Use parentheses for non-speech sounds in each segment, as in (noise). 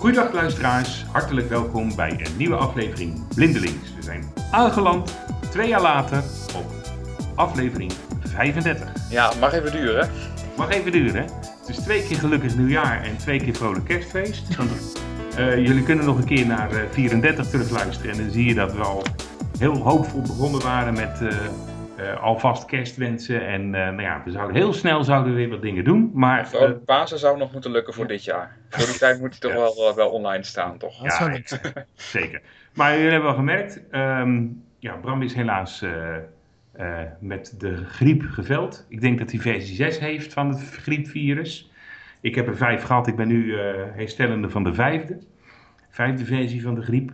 Goedendag luisteraars, hartelijk welkom bij een nieuwe aflevering Blindelings. We zijn aangeland, twee jaar later, op aflevering 35. Ja, mag even duren. Mag even duren, hè? Het is twee keer gelukkig nieuwjaar en twee keer vrolijk kerstfeest. Want, uh, jullie kunnen nog een keer naar uh, 34 terugluisteren en dan zie je dat we al heel hoopvol begonnen waren met... Uh, alvast kerstwensen. En uh, nou ja, we zouden heel snel zouden we weer wat dingen doen. Maar, uh, Pasen zou nog moeten lukken voor dit jaar. Voor die tijd moet hij toch ja. wel, wel online staan, toch? Dat ja, (laughs) zeker. Maar jullie hebben wel gemerkt, um, ja, Bram is helaas met de griep geveld. Ik denk dat hij versie 6 heeft van het griepvirus. Ik heb er vijf gehad, ik ben nu herstellende van de vijfde. Vijfde versie van de griep.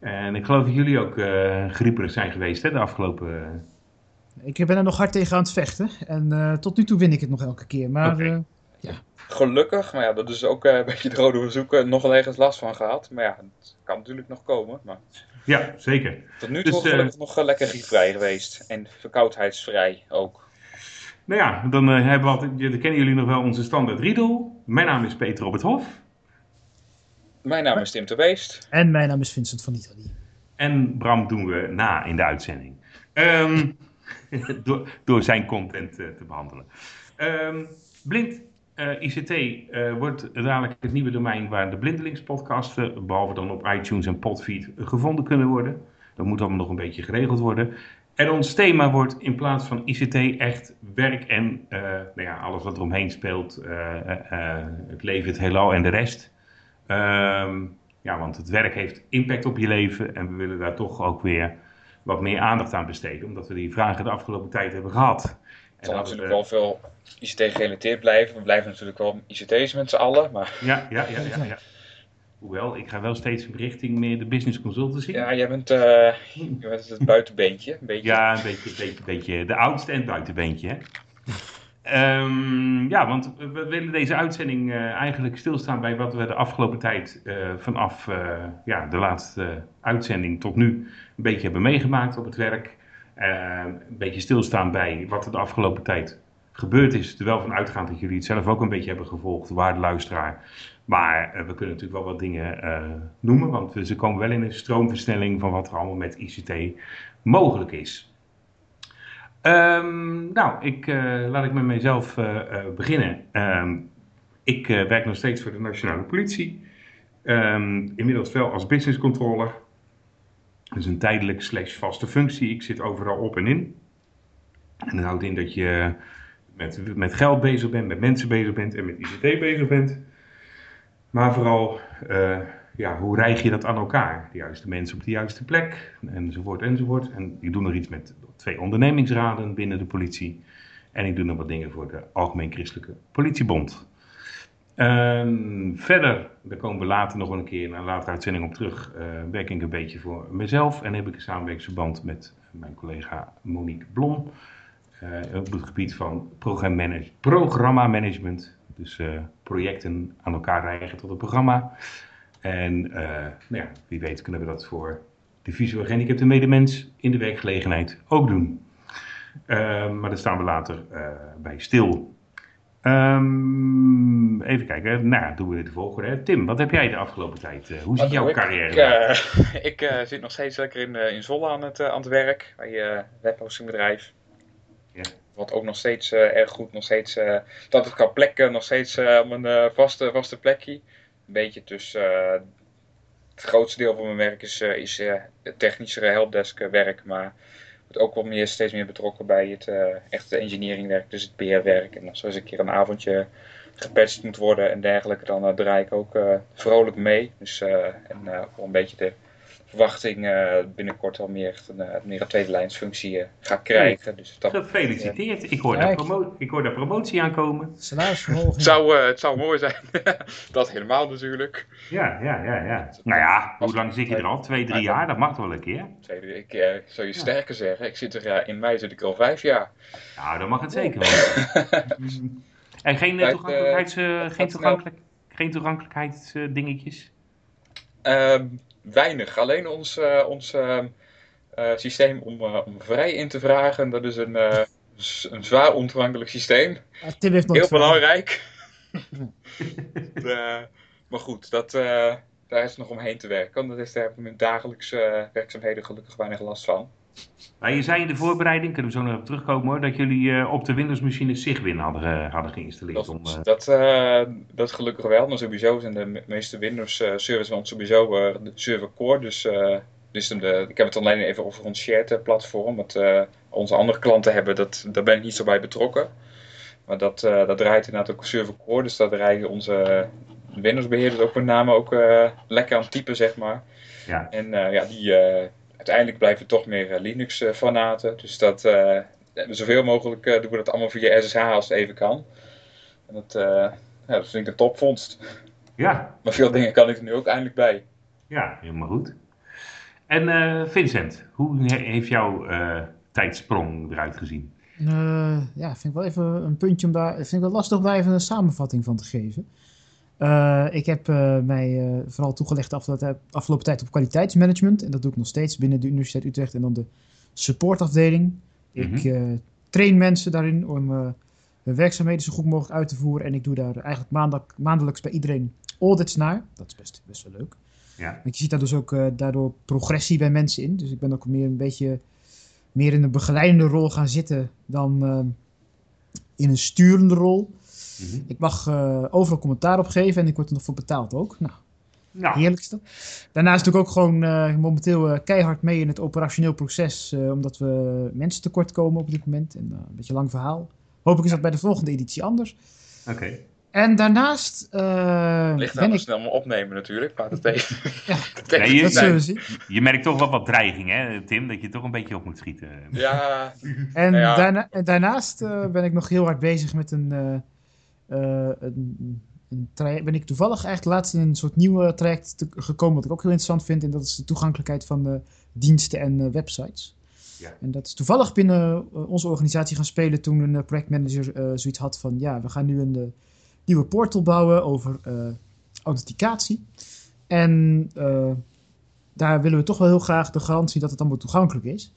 En ik geloof dat jullie ook grieperig zijn geweest hè, de afgelopen ik ben er nog hard tegen aan het vechten. En uh, tot nu toe win ik het nog elke keer. Maar okay. uh, ja. Gelukkig, maar ja, dat is ook uh, een beetje het rode bezoeken nog wel ergens last van gehad. Maar ja, het kan natuurlijk nog komen. Maar... Ja, zeker. Tot nu toe dus, gelukkig nog lekker griepvrij geweest. En verkoudheidsvrij ook. Nou ja, dan, hebben we altijd, dan kennen jullie nog wel onze standaard riedel. Mijn naam is Peter op het Hof. Mijn naam is Tim de Beest. En mijn naam is Vincent van Italië. En Bram doen we na in de uitzending. Um, (laughs) door, zijn content uh, te behandelen. Um, blind uh, ICT uh, wordt dadelijk het nieuwe domein waar de blindelingspodcasten, behalve dan op iTunes en Podfeed, gevonden kunnen worden. Dat moet allemaal nog een beetje geregeld worden. En ons thema wordt in plaats van ICT echt werk en nou ja, alles wat eromheen speelt, het leven, het heelal en de rest. Um, ja, want het werk heeft impact op je leven en we willen daar toch ook weer wat meer aandacht aan besteden. Omdat we die vragen de afgelopen tijd hebben gehad. Het zal natuurlijk we... wel veel ICT gerelateerd blijven. We blijven natuurlijk wel ICT's met z'n allen. Maar... Ja, ja, ja, ja, ja. Hoewel, ik ga wel steeds richting meer de business consultancy. Ja, jij bent, uh, jij bent het buitenbeentje. Een beetje. Ja, een beetje, beetje, beetje de oudste en het buitenbeentje. Hè? Um, ja, want we willen deze uitzending uh, eigenlijk stilstaan bij wat we de afgelopen tijd uh, vanaf uh, ja, de laatste uitzending tot nu een beetje hebben meegemaakt op het werk. een beetje stilstaan bij wat er de afgelopen tijd gebeurd is. Terwijl van uitgaand dat jullie het zelf ook een beetje hebben gevolgd, waarde luisteraar. Maar we kunnen natuurlijk wel wat dingen noemen, want ze komen wel in een stroomversnelling van wat er allemaal met ICT mogelijk is. Um, nou, ik, uh, laat ik met mezelf uh, uh, beginnen. Um, ik werk nog steeds voor de Nationale Politie. Um, inmiddels wel als business controller. Dus een tijdelijk slash vaste functie. Ik zit overal op en in. En dat houdt in dat je met, met geld bezig bent, met mensen bezig bent en met ICT bezig bent. Maar vooral, ja, hoe rijg je dat aan elkaar? De juiste mensen op de juiste plek, enzovoort, enzovoort. En ik doe nog iets met twee ondernemingsraden binnen de politie. En ik doe nog wat dingen voor de Algemeen Christelijke Politiebond. Um, verder, daar komen we later nog een keer in een latere uitzending op terug, uh, werk ik een beetje voor mezelf en heb ik een samenwerkingsverband met mijn collega Monique Blom uh, op het gebied van programma management, dus uh, projecten aan elkaar rijgen tot een programma. En nou ja, wie weet kunnen we dat voor de visuele gehandicapte medemens in de werkgelegenheid ook doen. Uh, maar daar staan we later uh, bij stil. Um, even kijken, nou doen we de volgende. Tim, wat heb jij de afgelopen tijd? Uh, hoe ziet jouw ik? carrière Ik, (laughs) ik zit nog steeds lekker in, in Zolle aan het, aan het werk, bij je webhostingbedrijf. Ja. Wat ook nog steeds erg goed, nog steeds, dat het kan plekken, nog steeds op een vaste, vaste plekje. Een beetje tussen het grootste deel van mijn werk is, uh, is uh, technische helpdesk werk, maar wordt ook wel meer, steeds meer betrokken bij het echte engineeringwerk, dus het PR-werk. En als er eens een keer een avondje gepatcht moet worden en dergelijke, dan draai ik ook vrolijk mee. Dus en, een beetje de verwachting uh, binnenkort al meer, een, uh, meer een tweede lijnsfunctie uh, ga krijgen. Dus dat, Gefeliciteerd. ik, hoor daar promo ik hoor daar promotie aankomen. Het, zou, het zou mooi zijn. (laughs) dat helemaal natuurlijk. Ja, ja, ja. ja. Nou ja, hoe lang zit je er al? Twee, drie jaar? Dat mag wel een keer. Tweede, ik zou je sterker zeggen. Ik zit er, in mei zit ik al vijf jaar. Nou, dan mag het zeker wel. (laughs) en geen, toegankelijkheids, geen, toegankelijk, geen toegankelijkheidsdingetjes? Um, weinig. Alleen ons, uh, ons uh, uh, systeem om, om vrij in te vragen, dat is een, een zwaar ontoegankelijk systeem. Tim heeft Heel belangrijk. (laughs) de, Maar goed, dat, daar is nog omheen te werken. Dat is, daar heb ik mijn dagelijkse werkzaamheden gelukkig weinig last van. Maar je zei in de voorbereiding, kunnen we zo nog even terugkomen hoor, dat jullie uh, op de Windows-machine Sigwin hadden, uh, hadden geïnstalleerd. Dat, om, uh... dat, dat gelukkig wel, maar sowieso zijn de meeste Windows-servers van sowieso de server core. Dus, dus de, ik heb het alleen even over ons shared platform. Wat onze andere klanten hebben, dat, daar ben ik niet zo bij betrokken. Maar dat, dat draait inderdaad ook server core, dus daar draaien onze Windows-beheerders ook met name ook lekker aan typen, zeg maar. Ja. En ja, die uiteindelijk blijven we toch meer eh, Linux-fanaten. Dus dat, uh, zoveel mogelijk doen we dat allemaal via SSH als het even kan. En dat, ja, dat vind ik een topvondst. Ja. Maar veel dingen kan ik er nu ook eindelijk bij. Ja, helemaal goed. En Vincent, hoe heeft jouw tijdsprong eruit gezien? ja, vind ik wel even een puntje om daar. Vind ik wel lastig om daar even een samenvatting van te geven. Uh, ik heb uh, mij uh, vooral toegelegd de afgelopen, afgelopen, tijd op kwaliteitsmanagement. En dat doe ik nog steeds binnen de Universiteit Utrecht en dan de supportafdeling. Ik mhm. train mensen daarin om hun werkzaamheden zo goed mogelijk uit te voeren. En ik doe daar eigenlijk maandag, maandelijks bij iedereen audits naar. Dat is best, best wel leuk. Ja. Want je ziet daar dus ook daardoor progressie bij mensen in. Dus ik ben ook meer een beetje meer in een begeleidende rol gaan zitten dan in een sturende rol. Mhm. Ik mag uh, overal commentaar op geven en ik word er nog voor betaald ook. Nou, ja. heerlijkste. Daarnaast doe ik ook gewoon uh, momenteel uh, keihard mee in het operationeel proces, omdat we mensen tekort komen op dit moment. En een beetje lang verhaal. Hopelijk is dat bij de volgende editie anders. Oké. En daarnaast. Uh, Ligt ben ik snel maar opnemen natuurlijk. Maar dat (laughs) even. ja, (laughs) je, dat zullen we zien. Je merkt toch wel wat dreiging, hè, Tim? Dat je toch een beetje op moet schieten. Ja. en ja. Daarna, daarnaast ben ik nog heel hard bezig met een uh, een, een ben ik toevallig echt laatst in een soort nieuwe traject te, gekomen, wat ik ook heel interessant vind. En dat is de toegankelijkheid van uh, diensten en uh, websites. Ja. En dat is toevallig binnen onze organisatie gaan spelen toen een projectmanager zoiets had van, ja, we gaan nu een nieuwe portal bouwen over authenticatie. En daar willen we toch wel heel graag de garantie dat het allemaal toegankelijk is.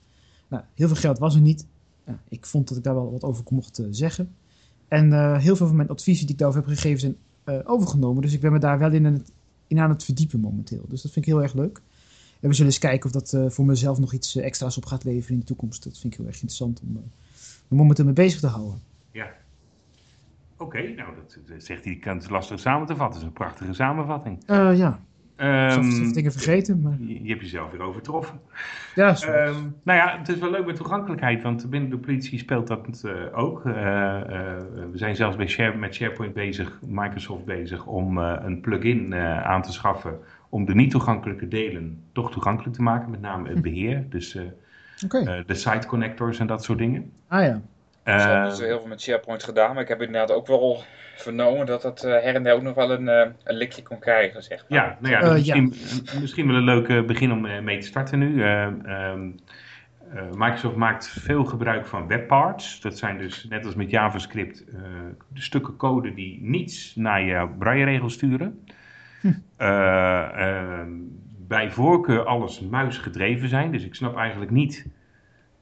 Nou, heel veel geld was er niet. ik vond dat ik daar wel wat over mocht zeggen. En uh, heel veel van mijn adviezen die ik daarover heb gegeven zijn uh, overgenomen. Dus ik ben me daar wel in, het, in aan het verdiepen momenteel. Dus dat vind ik heel erg leuk. En we zullen eens kijken of dat uh, voor mezelf nog iets extra's op gaat leveren in de toekomst. Dat vind ik heel erg interessant om me momenteel mee bezig te houden. Ja. Oké, nou dat, dat, zegt hij, kan het lastig samen te vatten. Dat is een prachtige samenvatting. ja. Um, dingen vergeten. Maar... Je, hebt jezelf weer overtroffen. Ja, um, nou ja, het is wel leuk met toegankelijkheid, want binnen de politie speelt dat uh, ook. Uh, uh, we zijn zelfs bij Share, met SharePoint bezig, Microsoft bezig, om een plugin aan te schaffen om de niet toegankelijke delen toch toegankelijk te maken, met name het hm. beheer. Dus okay. de site connectors en dat soort dingen. Ah ja. Ik heb dus heel veel met SharePoint gedaan, maar ik heb inderdaad ook wel vernomen dat het uh, her en der ook nog wel een, uh, een likje kon krijgen, zeg maar. Ja, nou ja, uh, misschien, ja. misschien wel een leuk begin om mee te starten nu. Um, Microsoft maakt veel gebruik van webparts. Dat zijn dus, net als met JavaScript, de stukken code die niets naar je braille-regel sturen. Hm. Ehm, bij voorkeur alles muisgedreven zijn. Dus ik snap eigenlijk niet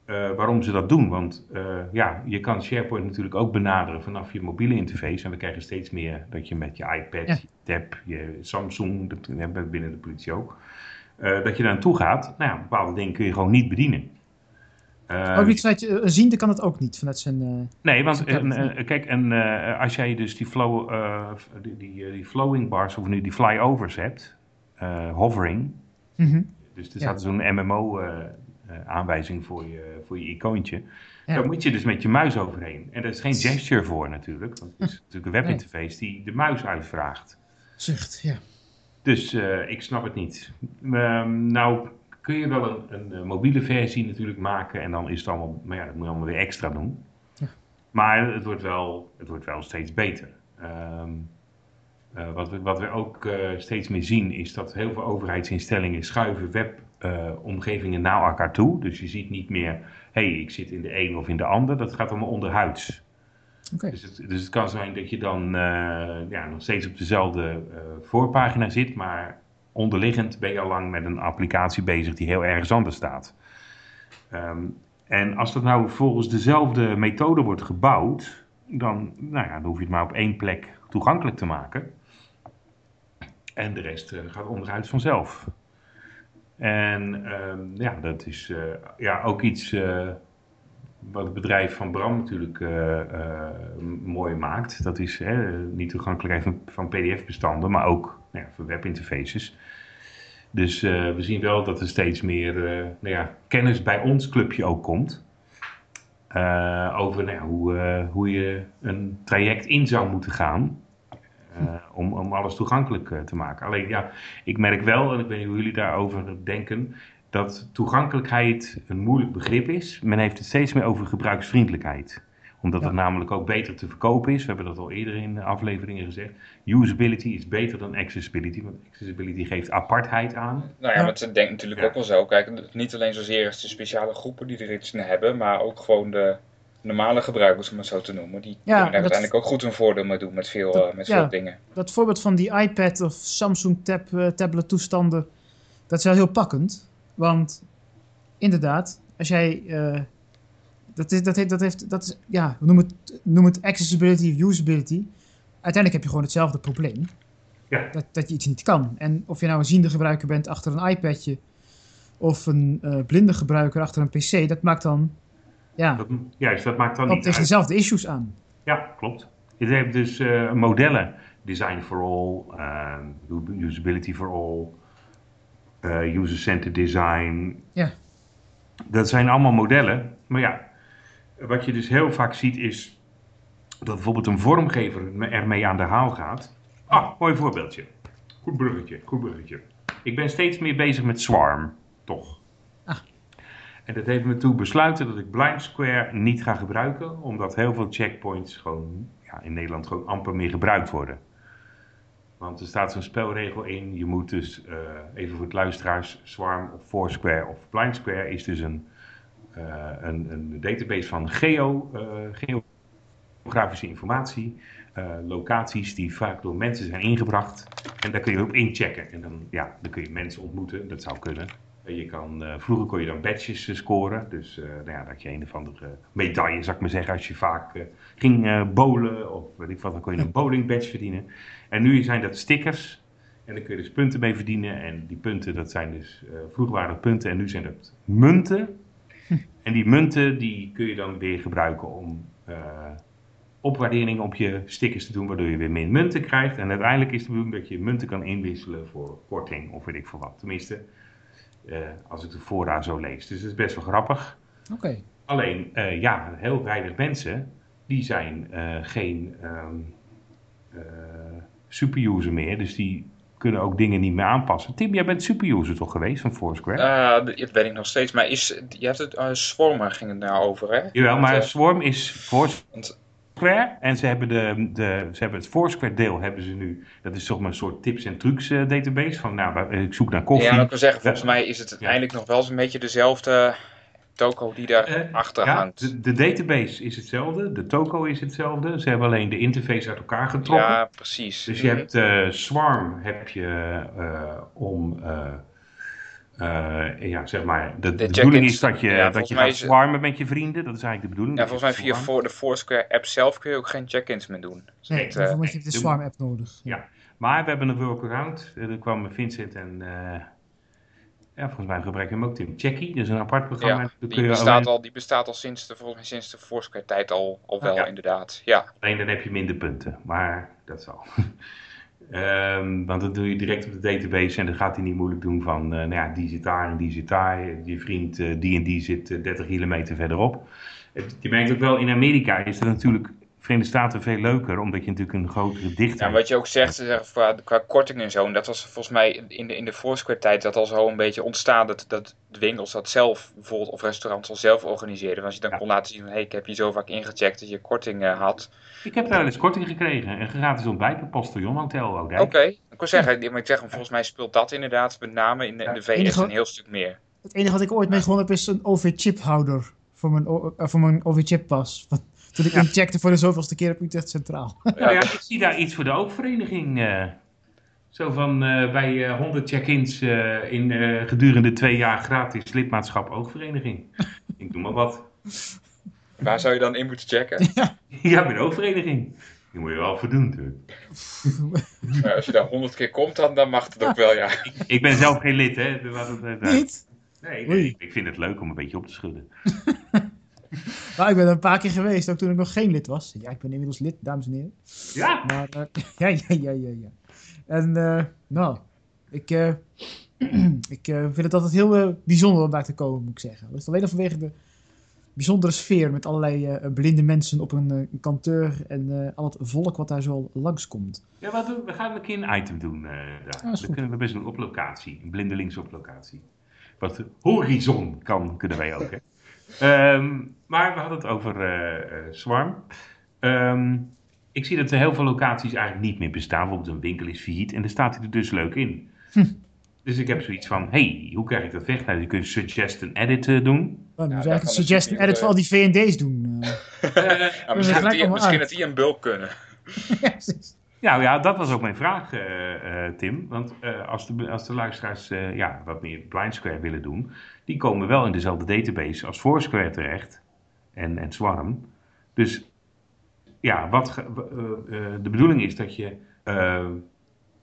uh, waarom ze dat doen. Want uh, ja, je kan SharePoint natuurlijk ook benaderen vanaf je mobiele interface. En we krijgen steeds meer dat je met je iPad, je tab, je Samsung, dat hebben we binnen de politie ook. Uh, dat je daar naartoe gaat. Nou ja, bepaalde dingen kun je gewoon niet bedienen. ook niet vanuit een ziende kan het ook niet vanuit zijn. nee, want kijk, en als jij dus die, flow, die, die, die, flowing bars of nu die flyovers hebt, hovering. Mm -hmm. Dus er staat ja. zo'n MMO eh, aanwijzing voor je, voor je icoontje. Ja. Daar moet je dus met je muis overheen. En daar is geen gesture voor natuurlijk. Want het is natuurlijk een webinterface die de muis uitvraagt. Zucht, ja. Dus uh, ik snap het niet. Um, nou kun je wel een, een, een, mobiele versie natuurlijk maken. En dan is het allemaal, maar ja, dat moet je allemaal weer extra doen. Ja. Maar het wordt wel, het wordt wel steeds beter. Um, uh, wat, we, wat we ook steeds meer zien is dat heel veel overheidsinstellingen schuiven web uh, omgevingen naar elkaar toe. Dus je ziet niet meer, hé, hey, ik zit in de een of in de ander. Dat gaat allemaal onderhuids. Okay. Dus, het, dus het kan zijn dat je dan uh, ja, nog steeds op dezelfde uh, voorpagina zit, maar onderliggend ben je al lang met een applicatie bezig die heel ergens anders staat. Um, en als dat nou volgens dezelfde methode wordt gebouwd, dan, nou ja, dan hoef je het maar op één plek toegankelijk te maken. En de rest gaat onderuit vanzelf. En ehm, ja, dat is ja, ook iets wat het bedrijf van Bram natuurlijk uh, mooi maakt. Dat is niet toegankelijkheid van, PDF-bestanden, maar ook nou ja, voor webinterfaces. Dus we zien wel dat er steeds meer nou ja, kennis bij ons clubje ook komt. over nou, hoe, hoe je een traject in zou moeten gaan. Om, om alles toegankelijk te maken. Alleen ja, ik merk wel, en ik weet niet hoe jullie daarover denken dat toegankelijkheid een moeilijk begrip is. Men heeft het steeds meer over gebruiksvriendelijkheid omdat het namelijk ook beter te verkopen is. We hebben dat al eerder in afleveringen gezegd. Usability is beter dan accessibility, want accessibility geeft apartheid aan. Nou ja, maar het denkt natuurlijk ook wel zo. Kijk, niet alleen zozeer de speciale groepen die er iets in hebben, maar ook gewoon de normale gebruikers, om het zo te noemen. Die ja, kunnen er uiteindelijk ook goed een voordeel mee doen met veel, met veel dingen. Dat voorbeeld van die iPad of Samsung tab, uh, tablet toestanden, dat is wel heel pakkend. Want inderdaad, als jij. Uh, dat, is, dat, heeft, dat heeft. Dat is. Ja, noem het, noem het accessibility of usability. Uiteindelijk heb je gewoon hetzelfde probleem. Ja. Dat, dat je iets niet kan. En of je nou een ziende gebruiker bent achter een iPadje. of een uh, blinde gebruiker achter een PC. dat maakt dan. Ja. Dat, juist, dat maakt dan. niet tegen dezelfde issues aan. Ja, klopt. Je hebt dus uh, modellen. Design for all, usability for all uh, user-centered design. Ja. Dat zijn allemaal modellen. Maar ja, wat je dus heel vaak ziet is dat bijvoorbeeld een vormgever ermee aan de haal gaat. Ah, mooi voorbeeldje. Goed bruggetje, goed bruggetje. Ik ben steeds meer bezig met Swarm, toch. En dat heeft me toe besluiten dat ik Blind Square niet ga gebruiken, omdat heel veel checkpoints gewoon ja, in Nederland gewoon amper meer gebruikt worden. Want er staat zo'n spelregel in. Je moet dus, uh, even voor het luisteraars, Swarm of Foursquare of Blind Square is dus een, uh, een, een, database van geo, uh, geografische informatie. locaties die vaak door mensen zijn ingebracht. En daar kun je op inchecken. En dan, ja, dan kun je mensen ontmoeten. Dat zou kunnen. Je kan, vroeger kon je dan badges scoren. Dus nou ja, dat je een of andere medaille, zou ik maar zeggen, als je vaak ging bowlen of weet ik wat, dan kon je een (laughs) bowling badge verdienen. En nu zijn dat stickers. En daar kun je dus punten mee verdienen. En die punten, dat zijn dus, vroeger waren dat punten en nu zijn dat munten. En die munten, die kun je dan weer gebruiken om uh, opwaarderingen op je stickers te doen, waardoor je weer meer munten krijgt. En uiteindelijk is de bedoeling dat je munten kan inwisselen voor korting of weet ik veel wat. Tenminste, als ik de voorraad zo lees. Dus het is best wel grappig. Oké. Alleen, ja, heel weinig mensen, die zijn geen... Um, superuser meer. Dus die kunnen ook dingen niet meer aanpassen. Tim, jij bent superuser toch geweest van Foursquare? Uh, dat weet ik nog steeds. Maar is, je hebt het, uh, Swarm ging het nou over, hè? Jawel, maar uh, Swarm is Foursquare. En ze hebben, de, de, ze hebben het Foursquare deel hebben ze nu. Dat is toch maar een soort tips en trucs database. Van nou, ik zoek naar koffie. Ja, ik kan zeggen, volgens mij is het uiteindelijk nog wel zo'n beetje dezelfde toko die daar uh, achter ja, hangt. De, de, database is hetzelfde, de toko is hetzelfde. Ze hebben alleen de interface uit elkaar getrokken. Ja, precies. Dus je hebt uh, Swarm heb je uh, ja, zeg maar. De, de, de bedoeling is dat je, ja, dat je gaat swarmen met je vrienden. Dat is eigenlijk de bedoeling. Ja, volgens mij via voor de Foursquare app zelf kun je ook geen check-ins meer doen. Dus nee, daarvoor moet je de Swarm app nodig. Ja, maar we hebben een workaround. Er kwamen Vincent en ja, volgens mij gebruik je hem ook, Tim. Checky, dus een apart programma. Ja, die, bestaat al, die bestaat al sinds de, volgens mij sinds de Foursquare-tijd al, al wel, inderdaad. Ja. Alleen dan heb je minder punten, maar dat zal. (laughs) um, want dan doe je direct op de database en dan gaat hij niet moeilijk doen van, uh, nou ja, die zit daar en die zit daar. Je vriend, uh, die en die zit uh, 30 kilometer verderop. je merkt ook wel, in Amerika is er natuurlijk Verenigde Staten veel leuker, omdat je natuurlijk een grotere dichtheid... Ja, wat je ook zegt, zeg, qua, qua korting en zo, en dat was volgens mij in de, in de Foursquare-tijd dat al zo een beetje ontstaan, dat, dat de winkels dat zelf, bijvoorbeeld, of restaurants al zelf organiseerden. Als je dan kon laten zien, hé, hey, ik heb je zo vaak ingecheckt dat je korting uh, had. Ik heb daar wel eens korting gekregen, en gratis ontbijt bij Postillon Hotel ook. Oké, ik kon zeggen, maar ik zeg, volgens mij speelt dat inderdaad met name in de, in de VS een heel stuk meer. Het enige wat ik ooit mee gewonnen heb is een OV-chiphouder voor mijn, uh, voor mijn OV-chip pas. Toen ik ja. incheckte voor de zoveelste keer op Utrecht Centraal. Ja, (laughs) ja, ik zie daar iets voor de oogvereniging. Uh, zo van uh, bij uh, eh, 100 check-ins in gedurende twee jaar gratis lidmaatschap oogvereniging. (laughs) ik doe maar wat. Waar zou je dan in moeten checken? (laughs) Ja, ja bij de oogvereniging. Die moet je wel voldoen natuurlijk. Maar als je daar honderd keer komt, dan, dan mag het ook wel, ja. Ik ben zelf geen lid, hè. Het. Niet? Nee, ik vind het leuk om een beetje op te schudden. (laughs) Nou, ik ben er een paar keer geweest, ook toen ik nog geen lid was. Ja, ik ben inmiddels lid, dames en heren. Ja? Maar, eh, (laughs) ja, ja, ja, ja, ja. En, eh, nou, ik, eh, (clears throat) ik vind het altijd heel bijzonder om daar te komen, moet ik zeggen. Dat is alleen al vanwege de bijzondere sfeer met allerlei blinde mensen op een, kanteur en al het volk wat daar zo langskomt. Ja, wat doen, we gaan een keer een item doen. daar. Goed. kunnen we best doen op locatie. Een blindelings op locatie. Wat horizon kan, kunnen wij ook. Hè. Ehm, maar we hadden het over eh, eh, Swarm. Ehm, ik zie dat er heel veel locaties eigenlijk niet meer bestaan. Bijvoorbeeld een winkel is failliet en daar staat hij er dus leuk in. Hm. Dus ik heb zoiets van, hey, hoe krijg ik dat weg? Nou, je kunt suggest en edit eh, doen. Nou, dan Ja, moet je daarvan eigenlijk is een suggestion het edit voor al die V&D's doen. eh. (laughs) Ja, misschien, dat die, misschien uit. dat die een bulk kunnen. (laughs) ja, precies. Nou ja, dat was ook mijn vraag, eh, eh, Tim. Want eh, als, de, als de luisteraars ja, wat meer Blind Square willen doen, die komen wel in dezelfde database als Foursquare terecht en, en Swarm. Dus ja, wat de bedoeling is dat je.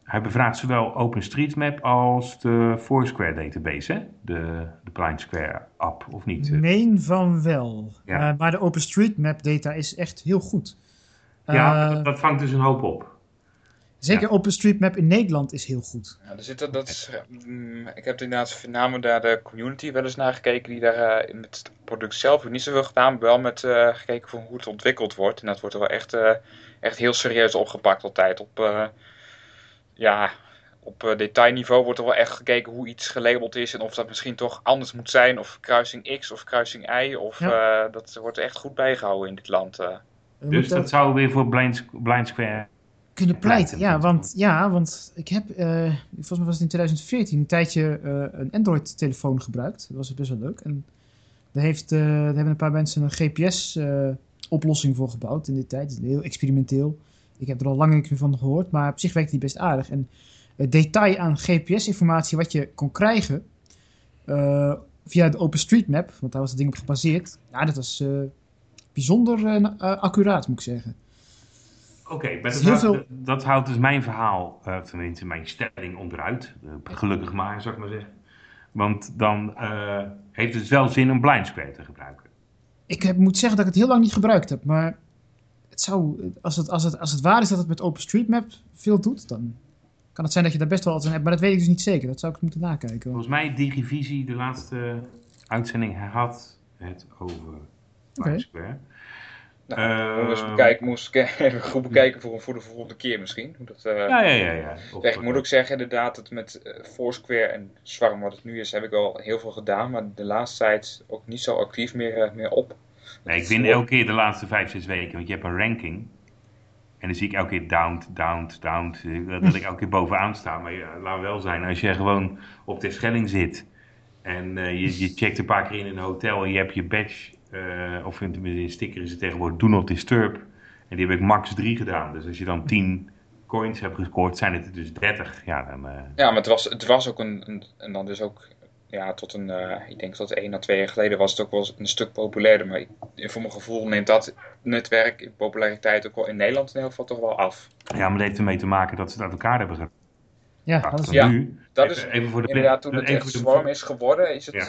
hij bevraagt zowel OpenStreetMap als de Foursquare database, hè? De, de Blind Square app, of niet? Meen van wel. Ja. Maar de OpenStreetMap data is echt heel goed. ja, dat, dat vangt dus een hoop op. zeker ja. OpenStreetMap in Nederland is heel goed. Ja, er zitten, dat is, eh, mm, ik heb inderdaad voornamelijk naar de community wel eens naar gekeken, die daar eh, met het product zelf niet zoveel gedaan, maar wel met eh, gekeken van hoe het ontwikkeld wordt. En dat wordt er wel echt, eh, echt heel serieus opgepakt altijd. Op, eh, ja, op eh, detailniveau wordt er wel echt gekeken hoe iets gelabeld is en of dat misschien toch anders moet zijn, of kruising X of kruising Y, of eh, dat wordt echt goed bijgehouden in dit land. eh. Dus dat zou weer voor Blind, Blind Square. Kunnen pleiten. Ja, want, ja, want ik heb, eh, volgens mij was het in 2014, een tijdje eh, een Android-telefoon gebruikt. Dat was best wel leuk. En daar, heeft, eh, daar hebben een paar mensen een GPS-oplossing voor gebouwd in die tijd. Heel experimenteel. Ik heb er al lang niks meer van gehoord, maar op zich werkt die best aardig. En het detail aan GPS-informatie wat je kon krijgen via de OpenStreetMap, want daar was het ding op gebaseerd, nou, dat was bijzonder accuraat, moet ik zeggen. Oké, maar dat, houdt- veel- dat houdt dus mijn verhaal, eh, tenminste mijn stelling onderuit. Eh, gelukkig maar, zou ik maar zeggen. Want dan eh, heeft het wel zin om Blind Square te gebruiken. Ik heb, moet zeggen dat ik het heel lang niet gebruikt heb, maar het zou, als, het, als, het, als het waar is dat het met OpenStreetMap veel doet, dan kan het zijn dat je daar best wel wat aan hebt. Maar dat weet ik dus niet zeker. Dat zou ik moeten nakijken. Volgens mij Digivisie, de laatste uitzending, had het over Blind. Square. Nou, moest bekijken, moest ik (laughs) even goed bekijken voor, voor de volgende keer misschien. Dat, eh, Ja, ja, ja. ja. Ik moet ook zeggen, inderdaad, dat met eh, Foursquare en Swarm, wat het nu is, heb ik al heel veel gedaan. Maar de laatste tijd ook niet zo actief meer, eh, meer op. Nee, ik win elke keer de laatste vijf, zes weken, want je hebt een ranking. En dan zie ik elke keer down, down, down. (laughs) Dat ik elke keer bovenaan sta. Maar ja, laat wel zijn, als je gewoon op de Schelling zit. En je, je checkt een paar keer in een hotel en je hebt je badge. Eh, of in een sticker is het tegenwoordig Do Not Disturb. En die heb ik max 3 gedaan. Dus als je dan 10 coins hebt gescoord, zijn het er dus 30. Ja, dan, eh, Ja, maar het was, het was ook een, een en dan dus ook, ja, tot een, eh, ik denk tot één à twee jaar geleden was het ook wel een stuk populairder. Maar ik, voor mijn gevoel neemt dat netwerk in populariteit ook wel in Nederland in ieder geval toch wel af. ja, maar dat heeft ermee te maken dat ze het uit elkaar hebben gedaan. Ja, dat is Ja. nu, Dat even, is even voor de inderdaad toen het even echt de- Swarm is geworden, is het... Ja.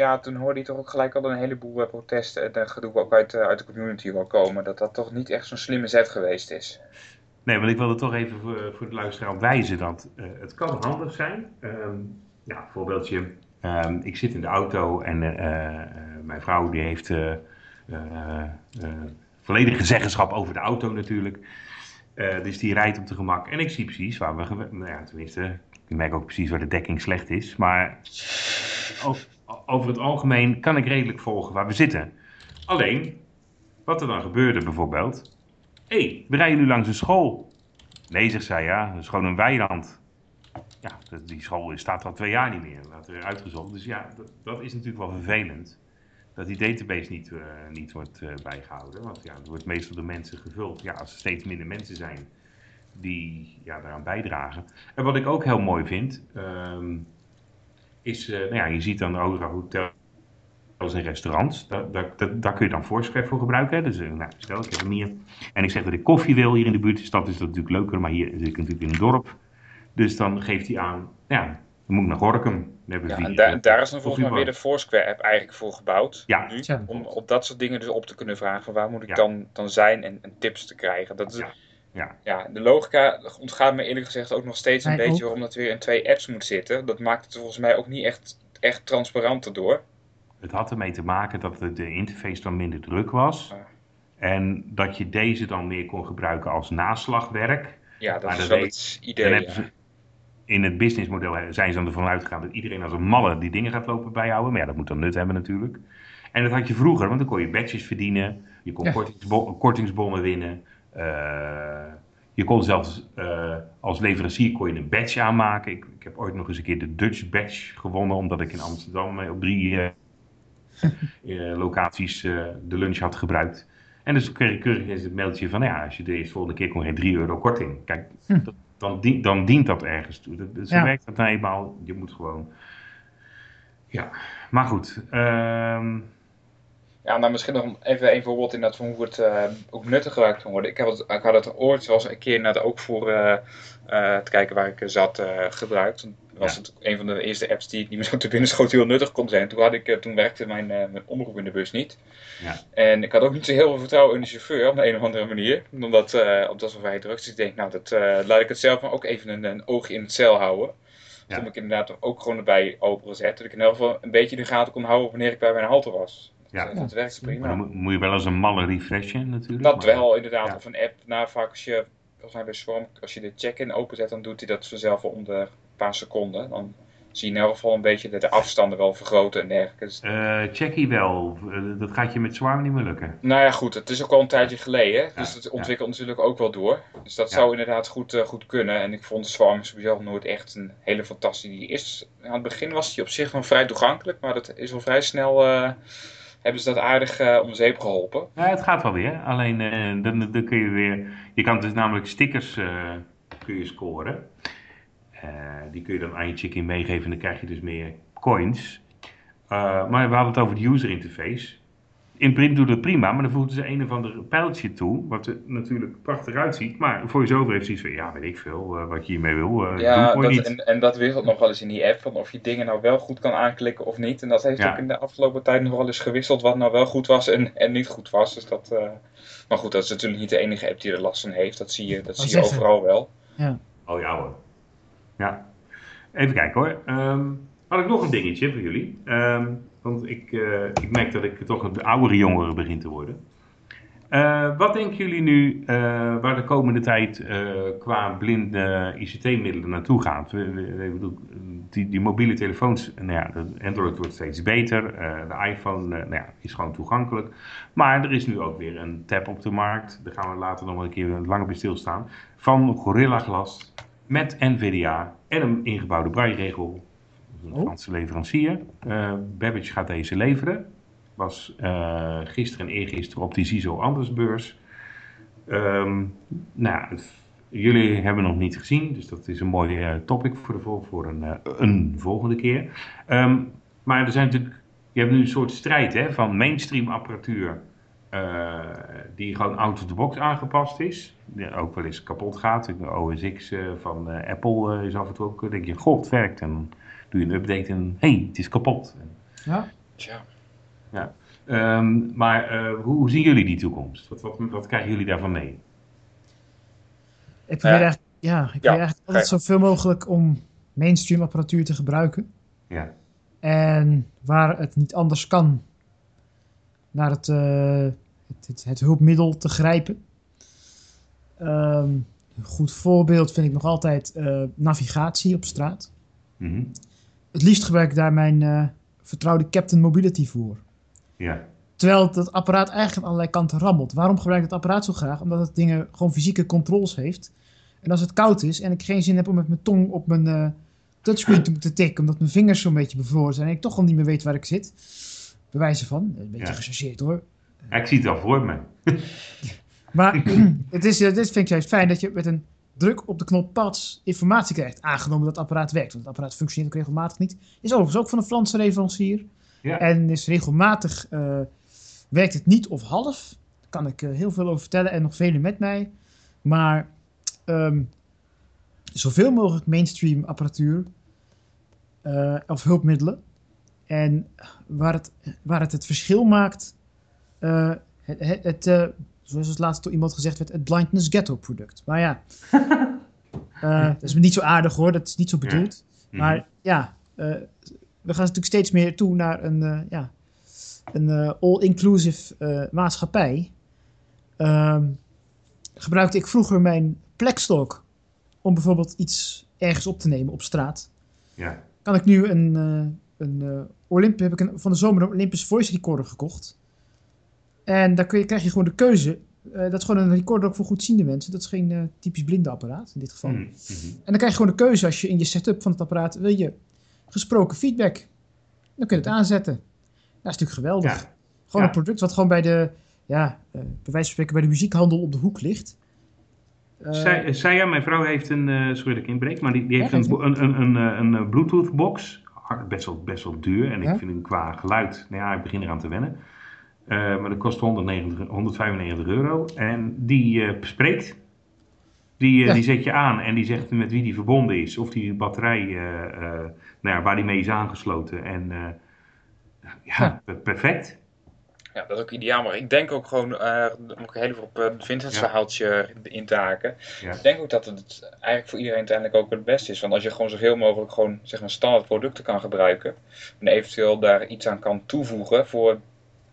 Ja. toen hoorde je toch ook gelijk al een heleboel eh, protesten en gedoe ook uit, eh, uit de community wel komen. Dat dat toch niet echt zo'n slimme zet geweest is. Nee, want ik wilde toch even voor, voor de luisteraar wijzen dat eh, het kan handig zijn. Ehm ja, voorbeeldje. Ehm, ik zit in de auto en eh, eh, mijn vrouw die heeft eh, eh, eh, volledige zeggenschap over de auto natuurlijk. Eh, dus die rijdt op de gemak. En ik zie precies waar we... Nou ja, tenminste, ik merk ook precies waar de dekking slecht is. Maar (laughs) over het algemeen kan ik redelijk volgen waar we zitten. Alleen, wat er dan gebeurde bijvoorbeeld... Hé, hey, we rijden nu langs een school. Nee, zegt zij, ja, dat is gewoon een weiland. Ja, die school staat al twee jaar niet meer. Dat er uitgezocht. Dus ja, dat, dat is natuurlijk wel vervelend. Dat die database niet, eh, niet wordt eh, bijgehouden. Want ja, het wordt meestal door mensen gevuld. Ja, als er steeds minder mensen zijn die ja, daaraan bijdragen. En wat ik ook heel mooi vind, ehm, is, eh, nou ja, je ziet dan Ora Hotel Zoals in restaurants, daar, daar, daar, daar kun je dan Foursquare voor gebruiken. Dus uh, nou, stel, ik heb hem hier. En ik zeg dat ik koffie wil hier in de buurt. De stad is dat natuurlijk leuker, maar hier zit ik natuurlijk in een dorp. Dus dan geeft hij aan, ja, dan moet ik naar Gorkum. Ja, en daar, daar is dan volgens mij weer de Foursquare-app eigenlijk voor gebouwd. Ja. Nu, om op dat soort dingen dus op te kunnen vragen van waar moet ik ja. dan, dan zijn en, en, tips te krijgen. Dat is, ja. Ja. de logica ontgaat me eerlijk gezegd ook nog steeds een beetje ook. waarom dat weer in twee apps moet zitten. Dat maakt het volgens mij ook niet echt, echt transparanter door. Het had ermee te maken dat de interface dan minder druk was. En dat je deze dan meer kon gebruiken als naslagwerk. Ja, dat maar is wel het idee. Ja. In het businessmodel zijn ze dan ervan uitgegaan dat iedereen als een malle die dingen gaat lopen bijhouden. Maar ja, dat moet dan nut hebben natuurlijk. En dat had je vroeger, want dan kon je badges verdienen. Je kon ja. kortingsbon kortingsbonnen winnen. Uh, je kon zelfs uh, als leverancier kon je een badge aanmaken. Ik, ik, heb ooit nog eens een keer de Dutch badge gewonnen, omdat ik in Amsterdam op drie (laughs) locaties de lunch had gebruikt. En dus kreeg ik keurig eens het mailtje van, ja, als je deze volgende keer kon je 3 euro korting. Kijk, hm. dat, dan, dient, dan, dient dat ergens toe. Dat, zo ja. werkt dat nou eenmaal. Je moet gewoon... Ja, maar goed. Uh, ja, misschien nog even een voorbeeld in dat van hoe het uh, ook nuttig gebruikt kan worden. Ik, heb het, ik had het ooit, zoals een keer net ook voor uh, uh, te kijken waar ik zat, gebruikt. Toen was ja. het een van de eerste apps die niet meer zo te binnen schoot, heel nuttig kon zijn. Toen, had ik, toen werkte mijn, mijn omroep in de bus niet. Ja. En ik had ook niet zo heel veel vertrouwen in de chauffeur op de een of andere manier. Omdat op dat vrij druk. Dus ik denk, nou, dat, laat ik het zelf maar ook even een, een oogje in het cel houden. Ja. Toen ik inderdaad ook gewoon erbij opengezet. Dat ik in elk geval een beetje de gaten kon houden wanneer ik bij mijn halte was. Ja. Dat werkt prima. Maar dan moet je wel eens een malle refreshen natuurlijk. Dat maar, wel, inderdaad. Ja. Of een app. Nou, vaak als je, volgens mij bij Swarm, als je de check-in openzet, dan doet hij dat vanzelf om de paar seconden. Dan zie je in elk geval een beetje de, de afstanden wel vergroten en dergelijke. Dus, uh, Checkie wel. Dat gaat je met Swarm niet meer lukken. Nou ja, goed. Het is ook al een tijdje geleden. Ja. Dus het ontwikkelt ja. natuurlijk ook wel door. Dus dat zou inderdaad goed, uh, goed kunnen. En ik vond Swarm sowieso nooit echt een hele fantastische. Die is, aan het begin was die op zich wel vrij toegankelijk. Maar dat is al vrij snel... Hebben ze dat aardig uh, om zeep geholpen. Ja, het gaat wel weer. Alleen uh, dan, dan, kun je weer. Je kan dus namelijk stickers uh, kun je scoren. die kun je dan aan je chicken meegeven en dan krijg je dus meer coins. maar we hadden het over de user interface. In print doet het prima, maar dan voegen ze een of ander pijltje toe, wat er natuurlijk prachtig uitziet. Maar voor jezelf heeft zoiets van, ja, weet ik veel, uh, wat je hiermee wil. Uh, ja, dat, niet. En, en, dat wisselt nog wel eens in die app, van of je dingen nou wel goed kan aanklikken of niet. En dat heeft ja. ook in de afgelopen tijd nog wel eens gewisseld, wat nou wel goed was en, en niet goed was. Dus dat, uh, maar goed, dat is natuurlijk niet de enige app die er last van heeft. Dat zie je, dat zie je overal wel. Ja. Oh ja hoor. Ja. Even kijken hoor. Um, had ik nog een dingetje voor jullie. Um, want ik, uh, ik merk dat ik toch een oudere jongere begin te worden. Uh, wat denken jullie nu uh, waar de komende tijd qua blinde ICT-middelen naartoe gaat? Die, die, mobiele telefoons, nou ja, Android wordt steeds beter. de iPhone nou ja, is gewoon toegankelijk. Maar er is nu ook weer een tab op de markt. Daar gaan we later nog wel een keer langer bij stilstaan. Van Gorilla Glas met NVDA en een ingebouwde brailleregel een oh. Franse leverancier. Uh, Babbage gaat deze leveren. Was uh, gisteren en eergisteren op die CISO Andersbeurs. Um, nou, het, jullie hebben nog niet gezien, dus dat is een mooi uh, topic voor, de, voor een, een volgende keer. Um, maar er zijn natuurlijk, je hebt nu een soort strijd hè, van mainstream apparatuur. die gewoon out of the box aangepast is. Die ook wel eens kapot gaat. De OS X van Apple is af en toe ook. denk je, god, het werkt. En doe je een update en hé, hey, het is kapot. Ja. Tja. Ja. Um, maar uh, hoe, hoe, zien jullie die toekomst? Wat, wat, wat krijgen jullie daarvan mee? Ik probeer uh, eigenlijk, ja, ik probeer ja, eigenlijk altijd zoveel mogelijk om mainstream apparatuur te gebruiken. Ja. En waar het niet anders kan, naar het, uh, het, het, het, hulpmiddel te grijpen. Um, een goed voorbeeld vind ik nog altijd navigatie op straat. Mm -hmm. Het liefst gebruik ik daar mijn uh, vertrouwde Captain Mobility voor. Ja. Terwijl dat apparaat eigenlijk aan allerlei kanten rammelt. Waarom gebruik ik het apparaat zo graag? Omdat het dingen gewoon fysieke controls heeft. En als het koud is en ik geen zin heb om met mijn tong op mijn uh, touchscreen te moeten tikken, omdat mijn vingers zo'n beetje bevroren zijn en ik toch al niet meer weet waar ik zit. Bewijzen van. Een beetje ja. gechargeerd hoor. Ja, ik zie het al voor me. maar (laughs) (clears throat) het, is, het is, vind ik juist fijn dat je met een druk op de knop pads informatie krijgt. Aangenomen dat het apparaat werkt. Want het apparaat functioneert ook regelmatig niet. Is overigens ook van een Franse leverancier. Ja. En is regelmatig, werkt het niet of half. Daar kan ik heel veel over vertellen en nog velen met mij. Maar um, zoveel mogelijk mainstream apparatuur of hulpmiddelen. En waar het waar het, het verschil maakt, het, het, zoals het laatst door iemand gezegd werd, het Blindness Ghetto product. Maar ja, uh, (laughs) dat is niet zo aardig hoor, dat is niet zo bedoeld. Mhm. Maar ja, we gaan natuurlijk steeds meer toe naar een, ja, een all-inclusive maatschappij. Ehm, gebruikte ik vroeger mijn Plextalk om bijvoorbeeld iets ergens op te nemen op straat. Ja. Kan ik nu een, een Olymp heb ik een, van de zomer een Olympus Voice Recorder gekocht. En daar kun je, krijg je gewoon de keuze. Uh, dat is gewoon een recorder ook voor goedziende mensen. Dat is geen uh, typisch blinde apparaat in dit geval. Mm -hmm. En dan krijg je gewoon de keuze als je in je setup van het apparaat wil je gesproken feedback. Dan kun je het aanzetten. Dat is natuurlijk geweldig. Ja. Gewoon ja. een product wat gewoon bij de, ja, uh, bij wijze van spreken bij de muziekhandel op de hoek ligt. Zij, Saya, mijn vrouw heeft een, sorry dat ik inbreek, maar die, die heeft een, een, een, een, een Bluetooth box best wel, best wel duur. En ik vind hem qua geluid, nou ja, ik begin eraan te wennen. Uh, maar dat kost 190, 195 euro. En die uh, spreekt. Die, uh, die zet je aan en die zegt met wie die verbonden is. Of die batterij, nou ja, waar die mee is aangesloten. En ja, ja, perfect. Ja, dat is ook ideaal. Maar ik denk ook gewoon, uh, om ook heel even op het Vincent's ja. verhaaltje in te haken. Ja. Ik denk ook dat het eigenlijk voor iedereen uiteindelijk ook het beste is. Want als je gewoon zoveel mogelijk gewoon, zeg maar, standaard producten kan gebruiken. En eventueel daar iets aan kan toevoegen voor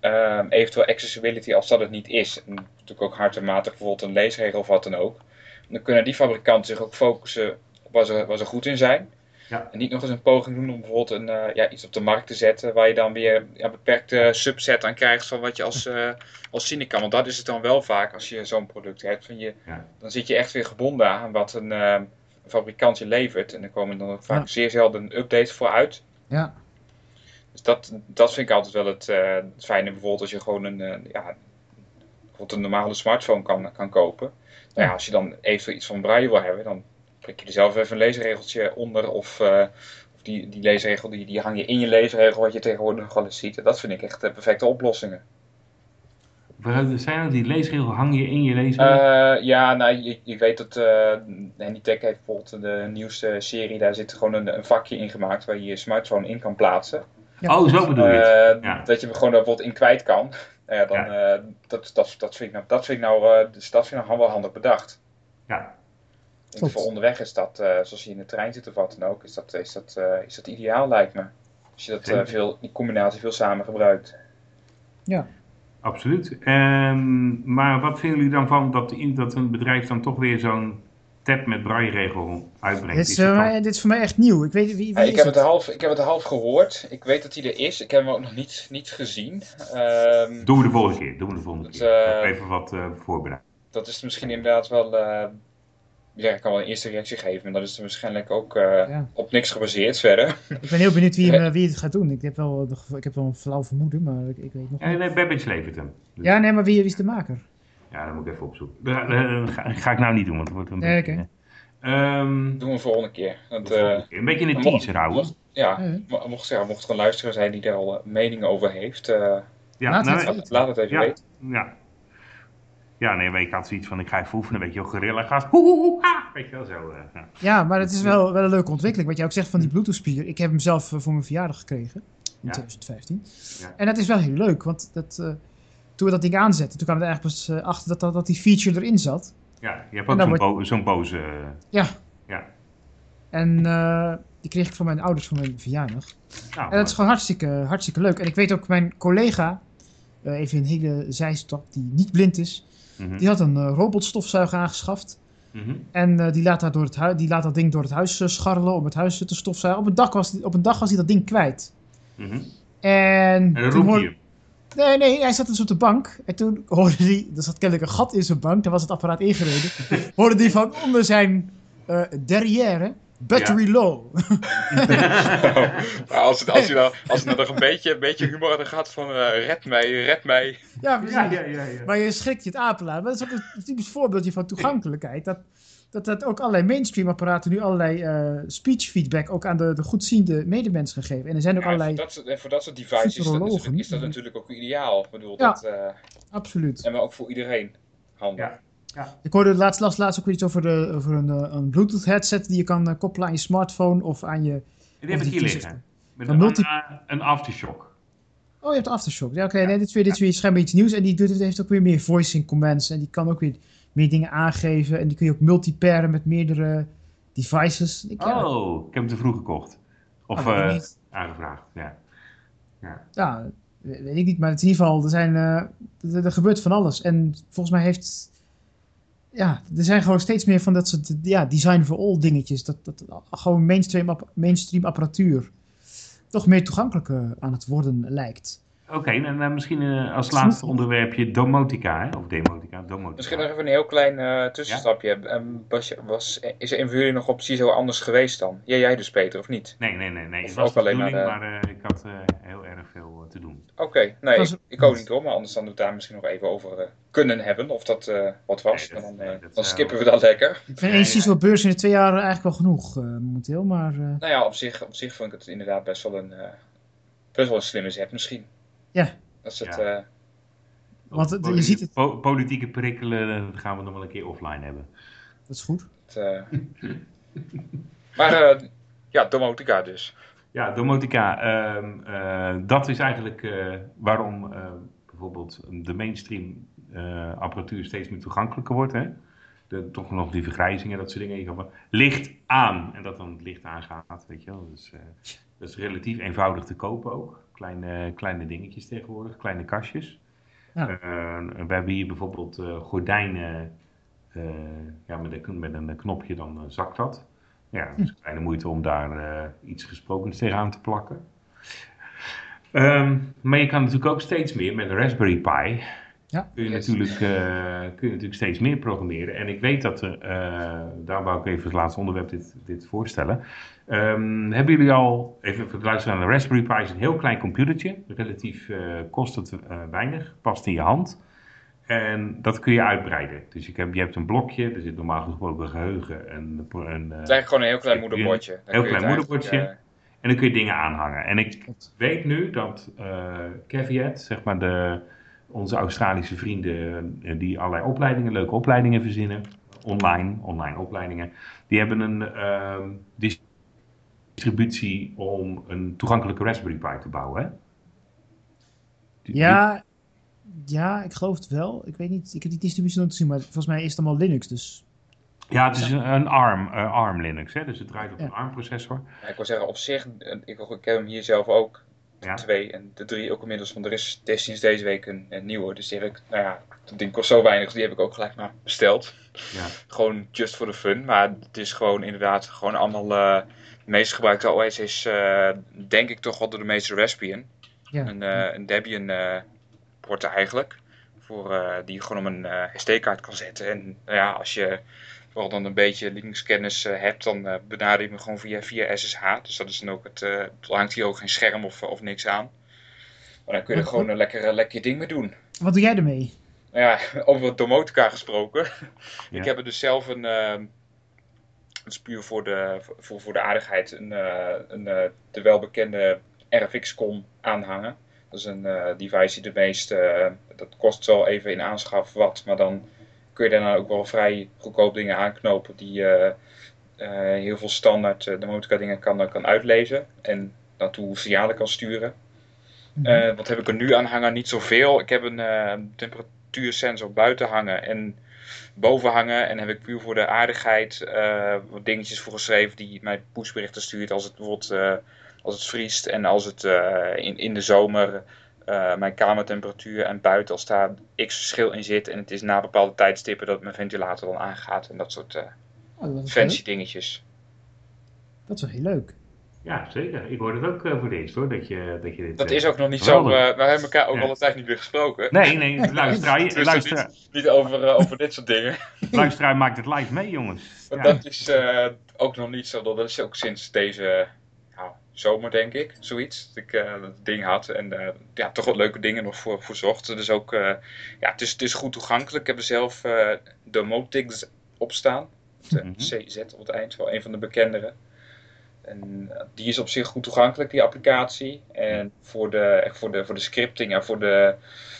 uh, eventueel accessibility als dat het niet is. En natuurlijk ook hardmatig bijvoorbeeld een leesregel of wat dan ook. Dan kunnen die fabrikanten zich ook focussen op waar ze, waar ze goed in zijn. Ja. En niet nog eens een poging doen om bijvoorbeeld een, uh, ja, iets op de markt te zetten waar je dan weer ja, beperkte subset aan krijgt van wat je als, uh, (laughs) als zien kan. Want dat is het dan wel vaak als je zo'n product hebt. Van je, ja. Dan zit je echt weer gebonden aan wat een, uh, een fabrikant je levert. En er komen dan ook vaak zeer zelden updates voor uit. Ja. Dus dat, dat vind ik altijd wel het, het fijne. Bijvoorbeeld als je gewoon een, ja, bijvoorbeeld een normale smartphone kan, kan kopen. Nou ja, als je dan eventueel iets van braille wil hebben, dan prik je er zelf even een leesregeltje onder. Of, uh, of die, die leesregel, die, die hang je in je leesregel, wat je tegenwoordig nog wel eens ziet. En dat vind ik echt de perfecte oplossingen. Waarom zijn dat die leesregel hang je in je leesregel? Uh, ja, nou, je, je weet dat uh, Handytech heeft bijvoorbeeld de nieuwste serie, daar zit gewoon een, een vakje in gemaakt waar je je smartphone in kan plaatsen. Ja. Oh, zo bedoel je ja. Dat je er gewoon bijvoorbeeld in kwijt kan. Ja, dan, ja. dat, dat, dat, vind ik nou, dat vind ik nou, dus dat vind ik nou wel handig bedacht. Ja, voor onderweg is dat, uh, zoals je in de trein zit of wat dan ook, is dat, is dat, uh, is dat ideaal lijkt me. Als je dat, uh, veel, die combinatie veel samen gebruikt. Ja. Absoluut. Um, maar wat vinden jullie dan van dat, in, dat een bedrijf dan toch weer zo'n tab met braille-regel uitbrengt? Dit is, uh, dit is voor mij echt nieuw. Ik, weet, wie, wie ja, ik, heb het? Het half, ik heb het half gehoord. Ik weet dat hij er is. Ik heb hem ook nog niet, niet gezien. Um, doen we de volgende keer. Doen we de volgende dat, keer. Even wat voorbereiden. Dat is misschien inderdaad wel ja, ik kan wel een eerste reactie geven, maar dat is er waarschijnlijk ook uh, ja. op niks gebaseerd verder. Ik ben heel benieuwd wie, hem, (laughs) wie het gaat doen. Ik heb wel, ik heb wel een flauw vermoeden, maar ik, ik weet nog niet. Ja, nee, Babbage levert hem. Dus. Ja, nee, maar wie, wie is de maker? Ja, dat moet ik even opzoeken. Dat ga, ga, ik nou niet doen, want het wordt een beetje... Okay. Um, Doen we volgende keer. Want, uh, volgende keer. Een beetje in de teaser houden. Ja, ja. Mocht, ja, mocht er een luisteraar zijn die daar al uh, mening over heeft, uh, ja, laat, nou, het, laat het even ja, weten. Ja, ja, nee, ik had zoiets van, ik ga even oefenen, weet je wel, gorilla gaat, hoe, ha, weet je wel, zo. Uh, ja. ja. maar het is wel, wel een leuke ontwikkeling, wat je ook zegt van die Bluetooth speaker. Ik heb hem zelf uh, voor mijn verjaardag gekregen, in ja. 2015. Ja. En dat is wel heel leuk, want dat, uh, toen we dat ding aanzetten, toen kwam het eigenlijk pas achter dat, dat, dat die feature erin zat. Ja, je hebt ook zo'n wordt... boze... Ja. Ja. En die kreeg ik van mijn ouders voor mijn verjaardag. Nou, en dat is gewoon hartstikke, hartstikke leuk. En ik weet ook, mijn collega, even een hele zijstap, die niet blind is... Mhm. Die had een uh, robotstofzuiger aangeschaft. Mm -hmm. En die, laat dat door het die laat dat ding door het huis scharrelen om het huis te stofzuigen. Op een dag was, die, op een dag was hij dat ding kwijt. Mm -hmm. En, en toen hoorde... Nee, nee, hij zat dus op de bank. En toen hoorde hij, er zat kennelijk een gat in zijn bank, daar was het apparaat ingereden. (laughs) hoorde hij van onder zijn derrière, Battery low. Nou, (laughs) als, het, als, je dan, als het nog een beetje, een beetje humor had gaat van uh, red mij, red mij. Ja, precies. Ja, ja, ja, Maar je schrikt je het apenlaar. Maar dat is ook een typisch voorbeeldje van toegankelijkheid. Dat, dat, dat ook allerlei mainstream apparaten nu allerlei uh, speech feedback ook aan de, de goedziende medemens gegeven. En er zijn ook allerlei... Voor dat, soort, voor dat soort devices is dat, is dat natuurlijk ook ideaal. Ik bedoel, dat, uh, absoluut. En maar ook voor iedereen handig. Ja. Ja. Ik hoorde laatst, laatst, laatst ook iets over, de, over een, eh, een Bluetooth headset die je kan koppelen aan je smartphone of aan je... Die heb ik hier liggen. Met een, multi... een, een aftershock. Oh, je hebt aftershock. Ja, oké. Okay. Nee, dit is weer, dit is weer schijnbaar iets nieuws. En die doet, heeft ook weer meer voicing commands. En die kan ook weer meer dingen aangeven. En die kun je ook multiparen met meerdere devices. Ik, ja. Oh, ik heb hem te vroeg gekocht. Of oh, uh, aangevraagd, ja. ja. Ja, weet ik niet. Maar in ieder geval, er, zijn, uh, er, er gebeurt van alles. En volgens mij heeft ja, er zijn gewoon steeds meer van dat soort ja, design for all dingetjes. Dat, dat gewoon mainstream, mainstream apparatuur toch meer toegankelijk aan het worden lijkt. Oké, en uh, misschien uh, als laatste onderwerpje domotica, hè? of demotica, domotica. Misschien nog even een heel klein uh, tussenstapje. Ja? Um, was, was, is er van jullie nog op CISO anders geweest dan? Ja, jij dus Peter, of niet? Nee, nee, nee. nee. Het was ook alleen maar, maar ik had heel erg veel te doen. Oké, nee, was... ik, ik, ook niet hoor, maar anders dan we daar misschien nog even over kunnen hebben, of dat wat was. Nee, dat, dan, dan skippen we dat lekker. Ik vind CISO beurs in de twee jaar eigenlijk wel genoeg momenteel, maar... Nou ja, op zich, op zich vond ik het inderdaad best wel een, best wel een slimme zet misschien. Ja. Dat is het... Ja. Uh... Want het, je ziet het... Po politieke prikkelen gaan we nog wel een keer offline hebben. Dat is goed. Het, uh... (laughs) maar uh, ja, domotica dus. Ja, domotica. Ehm, dat is eigenlijk waarom bijvoorbeeld de mainstream apparatuur steeds meer toegankelijker wordt. Hè? De, toch nog die vergrijzingen, dat soort dingen. Licht aan. En dat dan het licht aangaat, weet je wel. Dus, dat is relatief eenvoudig te kopen ook. Kleine, kleine dingetjes tegenwoordig, kleine kastjes. Ja. Uh, we hebben hier bijvoorbeeld uh, gordijnen uh, ja, met, een, met een knopje, dan zakt dat. Ja, het is hm. kleine moeite om daar iets gesprokens tegenaan te plakken. Um, maar je kan natuurlijk ook steeds meer met een Raspberry Pi. Ja. Kun, je natuurlijk, kun je natuurlijk steeds meer programmeren. En ik weet dat, daar wou ik even als laatste onderwerp dit, dit voorstellen. Um, hebben jullie al, even voor het aan de Raspberry Pi is een heel klein computertje. Relatief uh, kost het uh, weinig, past in je hand. En dat kun je uitbreiden. Dus je hebt, je hebt een blokje, er zit normaal gesproken geheugen. En, een, een, uh, het is eigenlijk gewoon een heel klein moederbordje. Een heel klein moederbordje. En dan kun je dingen aanhangen. En ik weet nu dat Caveat, zeg maar de, onze Australische vrienden die allerlei opleidingen, leuke opleidingen verzinnen, online, online opleidingen, die hebben een uh, distributie om een toegankelijke Raspberry Pi te bouwen, hè? Ja, ja, ik geloof het wel. Ik weet niet, ik heb die distributie nog te zien, maar volgens mij is het allemaal Linux, dus... Ja, het is een, ARM, uh, ARM Linux, hè? dus het draait op een ARM processor. Ja, ik wil zeggen, op zich, ik, ik heb hem hier zelf ook, de twee en de drie ook inmiddels, want er is sinds deze week een, een nieuwe, dus die heb ik, nou ja, dat ding kost zo weinig, dus die heb ik ook gelijk maar besteld. Ja. Gewoon just for the fun, maar het is gewoon inderdaad gewoon allemaal... Uh, de meest gebruikte OS is uh, denk ik toch wel door de meeste Raspbian. Ja. Een, uh, een Debian port eigenlijk. Voor, die je gewoon op een SD-kaart kan zetten. En nou ja, als je vooral dan een beetje Linux-kennis hebt, dan benader je me gewoon via, via SSH. Dus dat is dan ook het, er hangt hier ook geen scherm of, of niks aan. Maar dan kun je er gewoon een lekker, lekker ding mee doen. Wat doe jij ermee? Nou ja, (laughs) over domotica gesproken. (laughs) Ik heb er dus zelf een dat is puur voor de, voor, voor de aardigheid, een, uh, een, uh, de welbekende RFX-com aanhangen. Dat is een uh, device die de meeste, dat kost wel even in aanschaf wat, maar dan kun je daarna ook wel vrij goedkoop dingen aanknopen die heel veel standaard de motorcar dingen kan, kan uitlezen en naartoe signalen kan sturen. Mhm. wat heb ik er nu aan hangen? Niet zoveel. Ik heb een temperatuursensor buiten hangen en boven hangen. En heb ik puur voor de aardigheid uh, wat dingetjes voor geschreven die mij pushberichten stuurt als het bijvoorbeeld als het vriest en als het in, in de zomer mijn kamertemperatuur en buiten als daar x verschil in zit. En het is na bepaalde tijdstippen dat mijn ventilator dan aangaat en dat soort oh, fancy dingetjes. Dat is wel heel leuk. Ja, zeker. Ik hoor het ook voor dit hoor, dat je, dat je dit... Dat is ook nog niet zo, we hebben elkaar ook ja. al een tijd niet meer gesproken. Nee, nee, (laughs) luisteraar. (laughs) dus luister. Niet, niet over, over dit soort dingen. (laughs) Luisteraar maakt het live mee, jongens. Ja. Dat is ook nog niet zo, dat is ook sinds deze zomer, denk ik. Zoiets. Dat ik uh, dat ding had. En uh, ja, toch wat leuke dingen nog voor, voor zocht. Dus ook, uh, ja, het is, het is goed toegankelijk. Ik heb er zelf de Motix op staan. De mm -hmm. CZ op het eind, wel een van de bekendere. En die is op zich goed toegankelijk, die applicatie. En voor de, echt voor de, voor de scripting en voor de,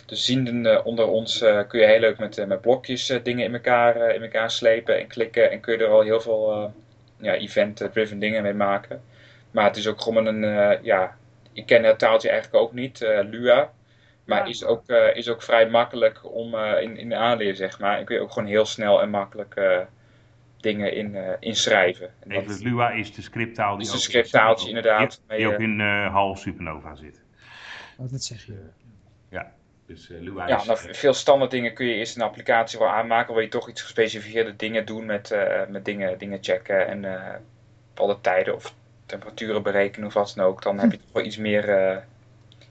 de zienden onder ons kun je heel leuk met, met blokjes dingen in elkaar, in elkaar slepen en klikken. En kun je er al heel veel ja, event-driven dingen mee maken. Maar het is ook gewoon een, uh, ja, ik ken het taaltje eigenlijk ook niet, uh, Lua. Maar ja. is, ook, uh, is ook vrij makkelijk om in, in de aanleer, zeg maar. En kun je ook gewoon heel snel en makkelijk dingen in, inschrijven. En Even, dat, Lua is de scripttaal die is een scripttaaltje, inderdaad. Die, die ook in HAL Supernova zit. Oh, dat zeg je. Ja. Dus uh, Lua ja, is, nou, veel standaard dingen kun je eerst een applicatie wel aanmaken. Wil je toch iets gespecificeerde dingen doen met, uh, met dingen, dingen checken en uh, bepaalde tijden of temperaturen berekenen of wat dan ook, dan heb je toch wel iets meer, uh,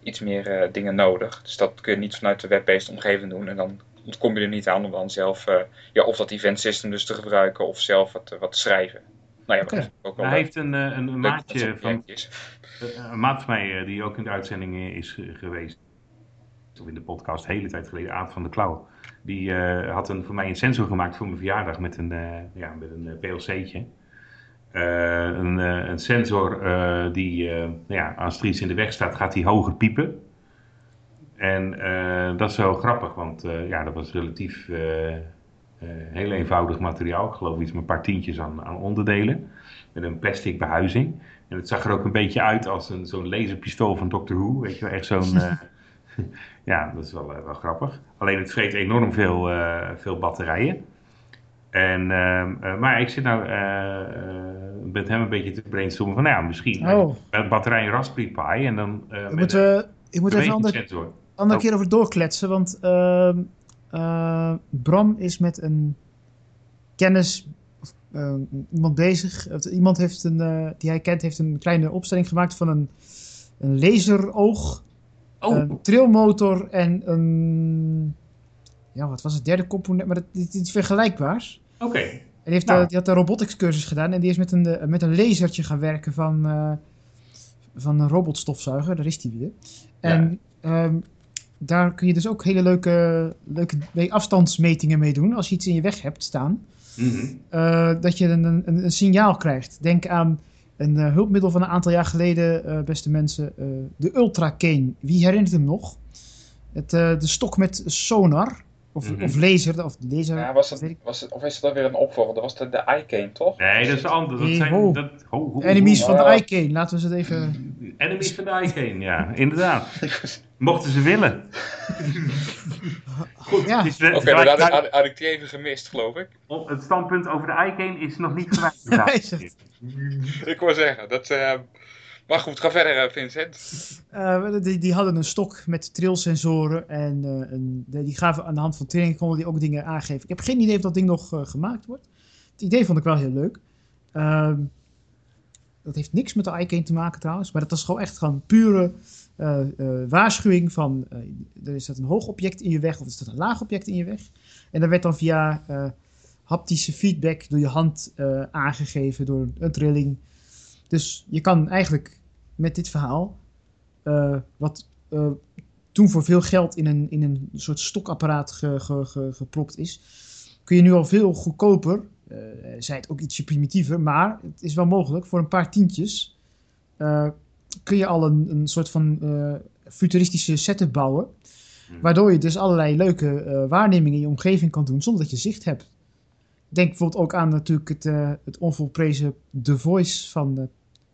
iets meer uh, dingen nodig. Dus dat kun je niet vanuit de web-based omgeving doen. En dan ontkom je er niet aan om dan zelf uh, ja, of dat event system dus te gebruiken of zelf wat, wat te schrijven. Nou ja, okay. ook Hij heeft een, een, een maatje van, een maat van mij die ook in de uitzending is geweest. Of in de podcast, de hele tijd geleden, Aad van de Klauw. Die had een, voor mij een sensor gemaakt voor mijn verjaardag met een, ja, met een PLC'tje. Uh, een, uh, een, sensor uh, die, ja, als er in de weg staat, gaat die hoger piepen. En dat is wel grappig, want ja, dat was relatief heel eenvoudig materiaal. Ik geloof iets met een paar tientjes aan, aan, onderdelen. Met een plastic behuizing. En het zag er ook een beetje uit als een, zo'n laserpistool van Doctor Who. Weet je wel, echt zo'n... (laughs) ja, dat is wel, wel grappig. Alleen het vreet enorm veel, veel batterijen. En, uh, maar ik zit nou met hem een beetje te brainstormen van, nou ja, misschien oh. met batterij Raspberry Pi en dan... Uh, moet we, ik moet even een andere, andere oh. keer over doorkletsen, want ehm, Bram is met een kennis, of, iemand bezig, iemand heeft een, die hij kent, heeft een kleine opstelling gemaakt van een, een laseroog, oh. een trilmotor en een ja, wat was het derde component, maar het is vergelijkbaars. Oké. Okay. En die, heeft, nou. die had een robotics cursus gedaan en die is met een, met een lasertje gaan werken van, uh, van een robotstofzuiger, daar is die weer. En ja. um, daar kun je dus ook hele leuke, leuke afstandsmetingen mee doen als je iets in je weg hebt staan. Mm -hmm. uh, dat je een, een, een, signaal krijgt. Denk aan een uh, hulpmiddel van een aantal jaar geleden, beste mensen, de Ultracane. Wie herinnert hem nog? Het, de stok met sonar. Of, mm -hmm. of laser. Of, laser ja, was het, was het, of is dat weer een opvolger? Dat was de, de iCane, toch? Nee, dat is anders. Dat zijn, dat, ho, ho, Enemies van de iCane, laten we ze het even... Enemies van de iCane, ja, inderdaad. (laughs) Mochten ze willen. (laughs) Goed, ja. Oké, okay, dat had, had, had, ik die even gemist, geloof ik. Het standpunt over de iCane is nog niet (laughs) gewijzigd. ik wou zeggen, dat... Uh, maar goed, ga verder, Vincent. Uh, die, die, hadden een stok met trilsensoren en uh, een, die gaven aan de hand van training konden die ook dingen aangeven. Ik heb geen idee of dat ding nog gemaakt wordt. Het idee vond ik wel heel leuk. Ehm, dat heeft niks met de iCane te maken trouwens, maar dat was gewoon echt gewoon pure waarschuwing van er is dat een hoog object in je weg of is dat een laag object in je weg. En dat werd dan via haptische feedback door je hand aangegeven door een trilling. Dus je kan eigenlijk met dit verhaal, uh, wat uh, toen voor veel geld in een, in een soort stokapparaat ge, ge, ge, gepropt is, kun je nu al veel goedkoper, uh, zij het ook ietsje primitiever, maar het is wel mogelijk voor een paar tientjes, kun je al een, een soort van futuristische setup bouwen, hmm. waardoor je dus allerlei leuke waarnemingen in je omgeving kan doen zonder dat je zicht hebt. Denk bijvoorbeeld ook aan natuurlijk het, uh, het onvolprezen The Voice van uh,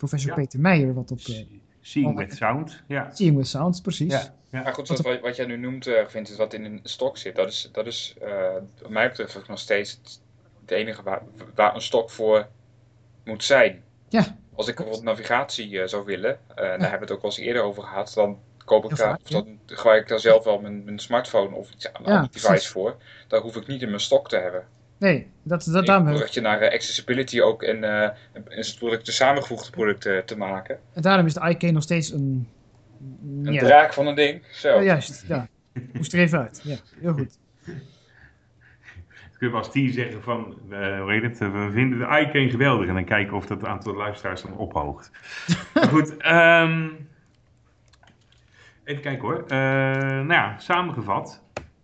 professor ja. Peter Meijer. Wat op, uh, Seeing with Sound. Ja. Seeing with Sound, precies. Ja. Ja. Maar goed, wat, wat, wat jij nu noemt, vindt is wat in een stok zit. Dat is, dat is wat mij betreft nog steeds het, enige waar, waar, een stok voor moet zijn. Ja. Als ik bijvoorbeeld navigatie zou willen, daar hebben we het ook al eens eerder over gehad, dan koop ik daar, of dan gebruik ik daar zelf wel mijn, mijn smartphone of iets, een ja, device precies. voor. Daar hoef ik niet in mijn stok te hebben. Nee, dat, dat Ik daarom, je naar eh, accessibility ook en, eh en producten, samengevoegde producten te maken. en daarom is de iK nog steeds een... Een ja, draak van een ding. Zo. Ja, juist. Ja. Moest er even uit. Ja, heel goed. Kunnen we als team zeggen van, eh, hoe heet het, eh, we vinden de iCane geweldig en dan kijken of dat aantal luisteraars dan ophoogt. (laughs) maar goed, ehm, even kijken hoor. Eh, nou ja, samengevat,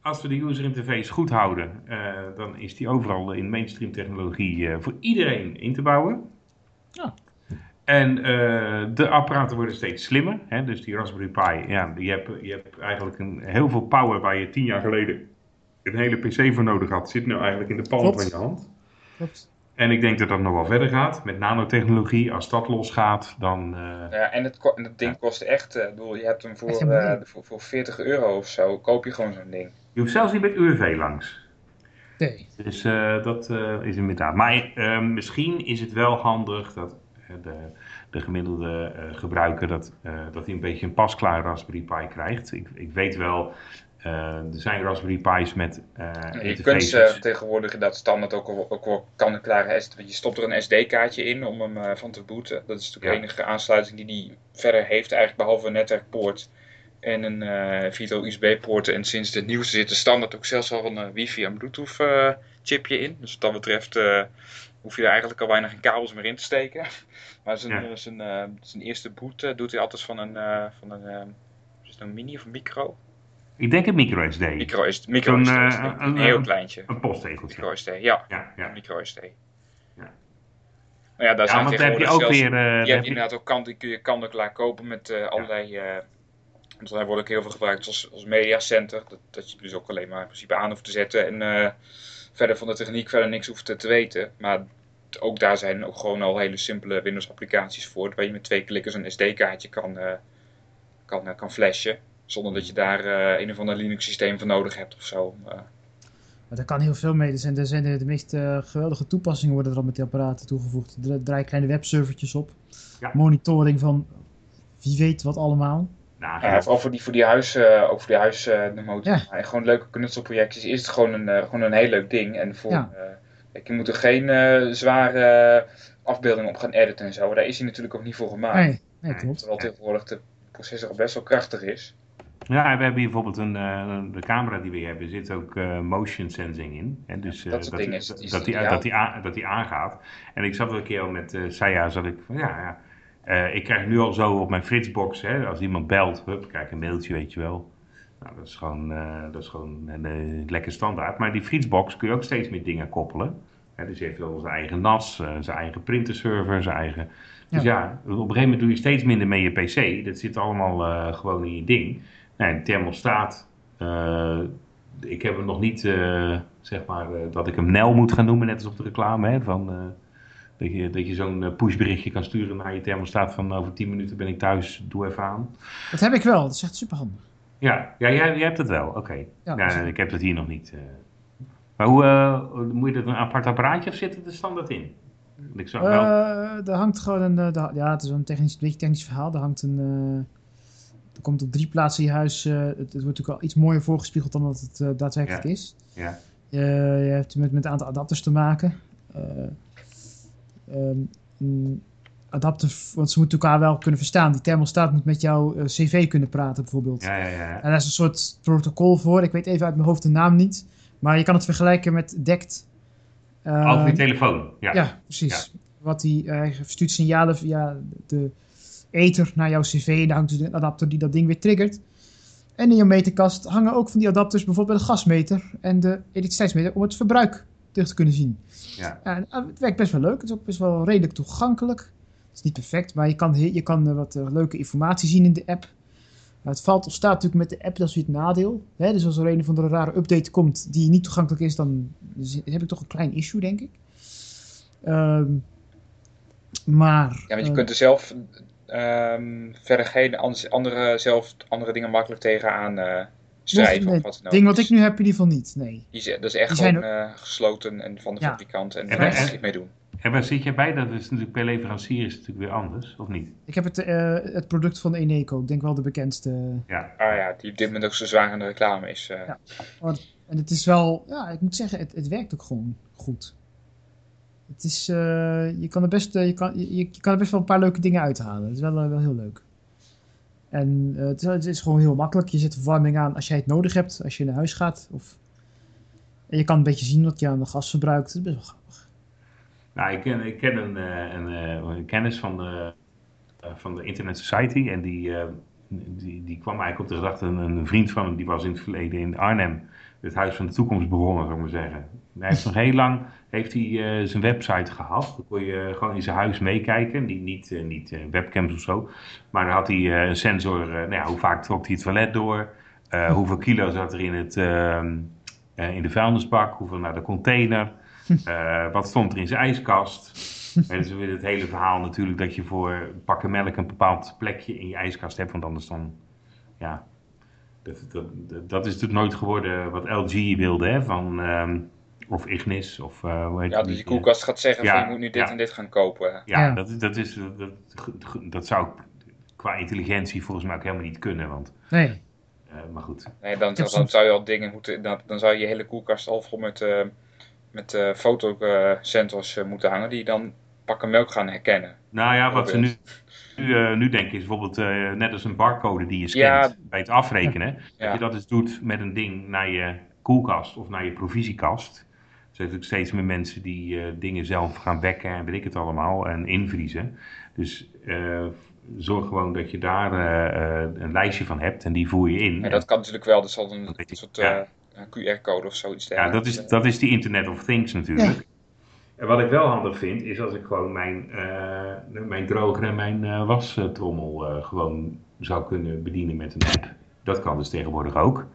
als we de user interface goed houden, eh, dan is die overal in mainstream technologie eh, voor iedereen in te bouwen. Ja. En eh, de apparaten worden steeds slimmer. Hè? Dus die Raspberry Pi, ja, je hebt, je hebt eigenlijk een, heel veel power waar je tien jaar geleden een hele PC voor nodig had, zit nu eigenlijk in de palm Klopt. van je hand. Klopt. En ik denk dat dat nog wel verder gaat met nanotechnologie. Als dat losgaat, dan. eh, Ja, en, het, en het ding kost echt, eh, ik bedoel, je hebt hem voor, eh, voor, voor 40 euro of zo, koop je gewoon zo'n ding. Je hoeft zelfs niet met UWV langs. Nee. Dus eh, dat eh, is inderdaad. Maar eh, misschien is het wel handig dat de, de gemiddelde eh, gebruiker dat, eh, dat hij een beetje een pasklaar Raspberry Pi krijgt. Ik, ik weet wel, eh, er zijn Raspberry Pi's met eh je kunt ze tegenwoordig dat standaard ook al, ook wel kan een klare SD. Je stopt er een SD-kaartje in om hem eh, van te booten. Dat is natuurlijk Ja. de enige aansluiting die die verder heeft, eigenlijk behalve een netwerkpoort en een eh Vito USB-poort. En sinds de nieuwste zit er standaard ook zelfs al een eh, wifi en bluetooth eh, chipje in. Dus wat dat betreft eh, hoef je er eigenlijk al geen kabels meer in te steken. (laughs) Maar zijn, Ja. zijn, zijn eerste boot doet hij altijd van een, van een, is het een mini of micro? Ik denk een micro SD. Micro micro SD, het, een- een heel kleintje. Een posttegeltje. Micro SD, ja. Ja, ja. Micro SD. Ja. Nou ja, daar ja zijn want heb je ook weer. zelfs- eh, dan je heb hebt je- inderdaad ook kant, die kun je kant en klaar kopen met allerlei. Want daar wordt ook heel veel gebruikt als, als mediacenter. Dat, dat je dus ook alleen maar in principe aan hoeft te zetten. En eh, verder van de techniek verder niks hoeft te, te weten. Maar t- ook daar zijn ook gewoon al hele simpele Windows applicaties voor. Waar je met twee klikkers een SD-kaartje kan, eh, kan, eh, kan flashen. Zonder dat je daar eh, een of ander Linux systeem voor nodig hebt of zo. Eh, Maar daar kan heel veel mee. Er zijn, er zijn de, de meest eh, geweldige toepassingen worden er al met die apparaten toegevoegd. Er draaien kleine webservertjes op. Ja. Monitoring van wie weet wat allemaal. Nou, Ja, vooral voor die, voor die huis, eh, ook voor die huis eh, de motor. Ja. En gewoon leuke knutselprojectjes is het gewoon een, eh, gewoon een heel leuk ding. En voor, Ja. eh, kijk, je moet er geen eh, zware afbeeldingen op gaan editen en zo. Daar is hij natuurlijk ook niet voor gemaakt. Nee, nee, klopt. Terwijl tegenwoordig de processor best wel krachtig is. Ja, we hebben hier bijvoorbeeld een, eh, de camera die we hebben, zit ook eh, motion sensing in. Hè? Dus, eh, dat is- is dat, die, ideaal. dat, die aan- dat die aangaat. En ik zat wel een keer al met eh Saya, zat ik van ja, eh, ik krijg nu al zo op mijn Fritzbox, hè, als iemand belt, hup, krijg ik een mailtje, weet je wel. Nou, dat is gewoon, eh, dat is gewoon een, eh, lekker standaard. Maar die Fritzbox kun je ook steeds meer dingen koppelen. Hè, dus je heeft wel zijn eigen NAS, zijn eigen printerserver, zijn eigen... Dus ja. op een gegeven moment doe je steeds minder met je PC. Dat zit allemaal gewoon in je ding. Nou, een thermostaat. ik heb hem nog niet, zeg maar, dat ik hem Nel moet gaan noemen, net als op de reclame. Hè, van, dat je, dat je zo'n eh, pushberichtje kan sturen naar je thermostaat van over 10 minuten ben ik thuis, doe even aan. Dat heb ik wel. Dat is echt superhandig. Ja, ja jij, jij hebt het wel, oké. Ja, nee, ik heb het hier nog niet. eh. Maar hoe, eh, moet je dat een apart apparaatje of zit het er standaard in? Ik zou wel... Eh, er hangt gewoon een. eh, daar- ja, het is een technisch, een beetje technisch verhaal. Er hangt een. eh, er komt op drie plaatsen in je huis. eh, het, het wordt natuurlijk al iets mooier voorgespiegeld dan dat het eh, daadwerkelijk Ja. is. ja. Eh, je hebt met, met een aantal adapters te maken. Eh, ehm, een adapter, want ze moeten elkaar wel kunnen verstaan. Die thermostaat moet met jouw eh, cv kunnen praten bijvoorbeeld. Ja, ja, ja. En daar is een soort protocol voor. Ik weet even uit mijn hoofd de naam niet. Maar je kan het vergelijken met DECT. Eh, Over je telefoon. Ja. ja, precies. Wat die, hij verstuurt signalen via de ether naar jouw cv. En daar hangt dus een adapter die dat ding weer triggert. En in je meterkast hangen ook van die adapters, bijvoorbeeld de gasmeter en de elektriciteitsmeter, om het verbruik terug te kunnen zien. Ja. En, eh, het werkt best wel leuk. Het is ook best wel redelijk toegankelijk. Het is niet perfect, maar je kan, je kan eh, wat eh, leuke informatie zien in de app. Maar het valt of staat natuurlijk met de app, dat is weer het nadeel. Hè? Dus als er een of andere rare update komt die niet toegankelijk is, dan heb ik toch een klein issue, denk ik. Ehm, maar... Ja, want je eh, kunt er zelf ehm, verder geen andere, zelf andere dingen makkelijk tegenaan eh schrijven. nee, of wat dan ook. ding wat ik nu heb in ieder geval niet, nee. die, zijn- dat is echt die zijn gewoon eh, gesloten en van de Ja. fabrikant en daar je mee doen. En waar zit jij bij? Dat is natuurlijk per leverancier is het natuurlijk weer anders, of niet? Ik heb het, uh, het product van Eneco, ik denk wel de bekendste. Ja, ah, ja die op dit moment ook zo zwaar in de reclame is. Uh... Ja. En het is wel, ja, ik moet zeggen, het, het werkt ook gewoon goed. Het is, uh, je, kan er best, je, kan, je, je, kan er best wel een paar leuke dingen uithalen. Het is wel, wel heel leuk. En het is, het, is, gewoon heel makkelijk. Je zet verwarming aan als jij het nodig hebt, als je naar huis gaat. Of... En je kan een beetje zien wat je aan de gas verbruikt. Dat is best wel grappig. Nou, ik ken, ik ken een, een, een kennis van de, van de Internet Society. En die, die, die kwam eigenlijk op de gedachte, een, een vriend van hem, die was in het verleden in Arnhem het Huis van de Toekomst begonnen, zou ik maar zeggen. Hij heeft nog heel lang heeft hij, uh, zijn website gehad. Dan kon je gewoon in zijn huis meekijken. Niet, niet, uh, niet webcams of zo. Maar dan had hij een sensor. nou ja, hoe vaak trok hij het toilet door? hoeveel kilo zat er in, het, ehm, in de vuilnisbak? Hoeveel naar de container? wat stond er in zijn ijskast? en dus weer het hele verhaal natuurlijk dat je voor pakken melk een bepaald plekje in je ijskast hebt. Want anders dan, ja, dat, dat, is natuurlijk nooit geworden wat LG wilde, hè, van, um, of Ignis, of uh, hoe heet Ja, dus die koelkast gaat zeggen ja, van je moet nu dit ja. en dit gaan kopen. Ja, ja. Dat, dat, is, dat, dat zou qua intelligentie volgens mij ook helemaal niet kunnen, want... Nee. Uh, maar goed. Nee, dan, dan, dan, zou je al dingen moeten, dan, dan zou je je hele koelkast al vol met, uh, met uh, fotosensors moeten hangen, die dan pakken melk gaan herkennen. Nou ja, wat ze nu nu, uh, nu denk ik bijvoorbeeld uh, net als een barcode die je scant bij het afrekenen. Ja. Dat je dat eens doet met een ding naar je koelkast of naar je provisiekast. Er zijn natuurlijk steeds meer mensen die uh, dingen zelf gaan wekken en weet ik het allemaal en invriezen. Dus zorg gewoon dat je daar een lijstje van hebt en die voer je in. Ja, dat kan natuurlijk wel. Dat zal een, een soort ja. QR-code of zoiets. Ja, dat is, dat is die Internet of Things natuurlijk. En wat ik wel handig vind, is als ik gewoon mijn, uh, mijn droger en mijn uh, wastrommel uh, gewoon zou kunnen bedienen met een app. Dat kan dus tegenwoordig ook.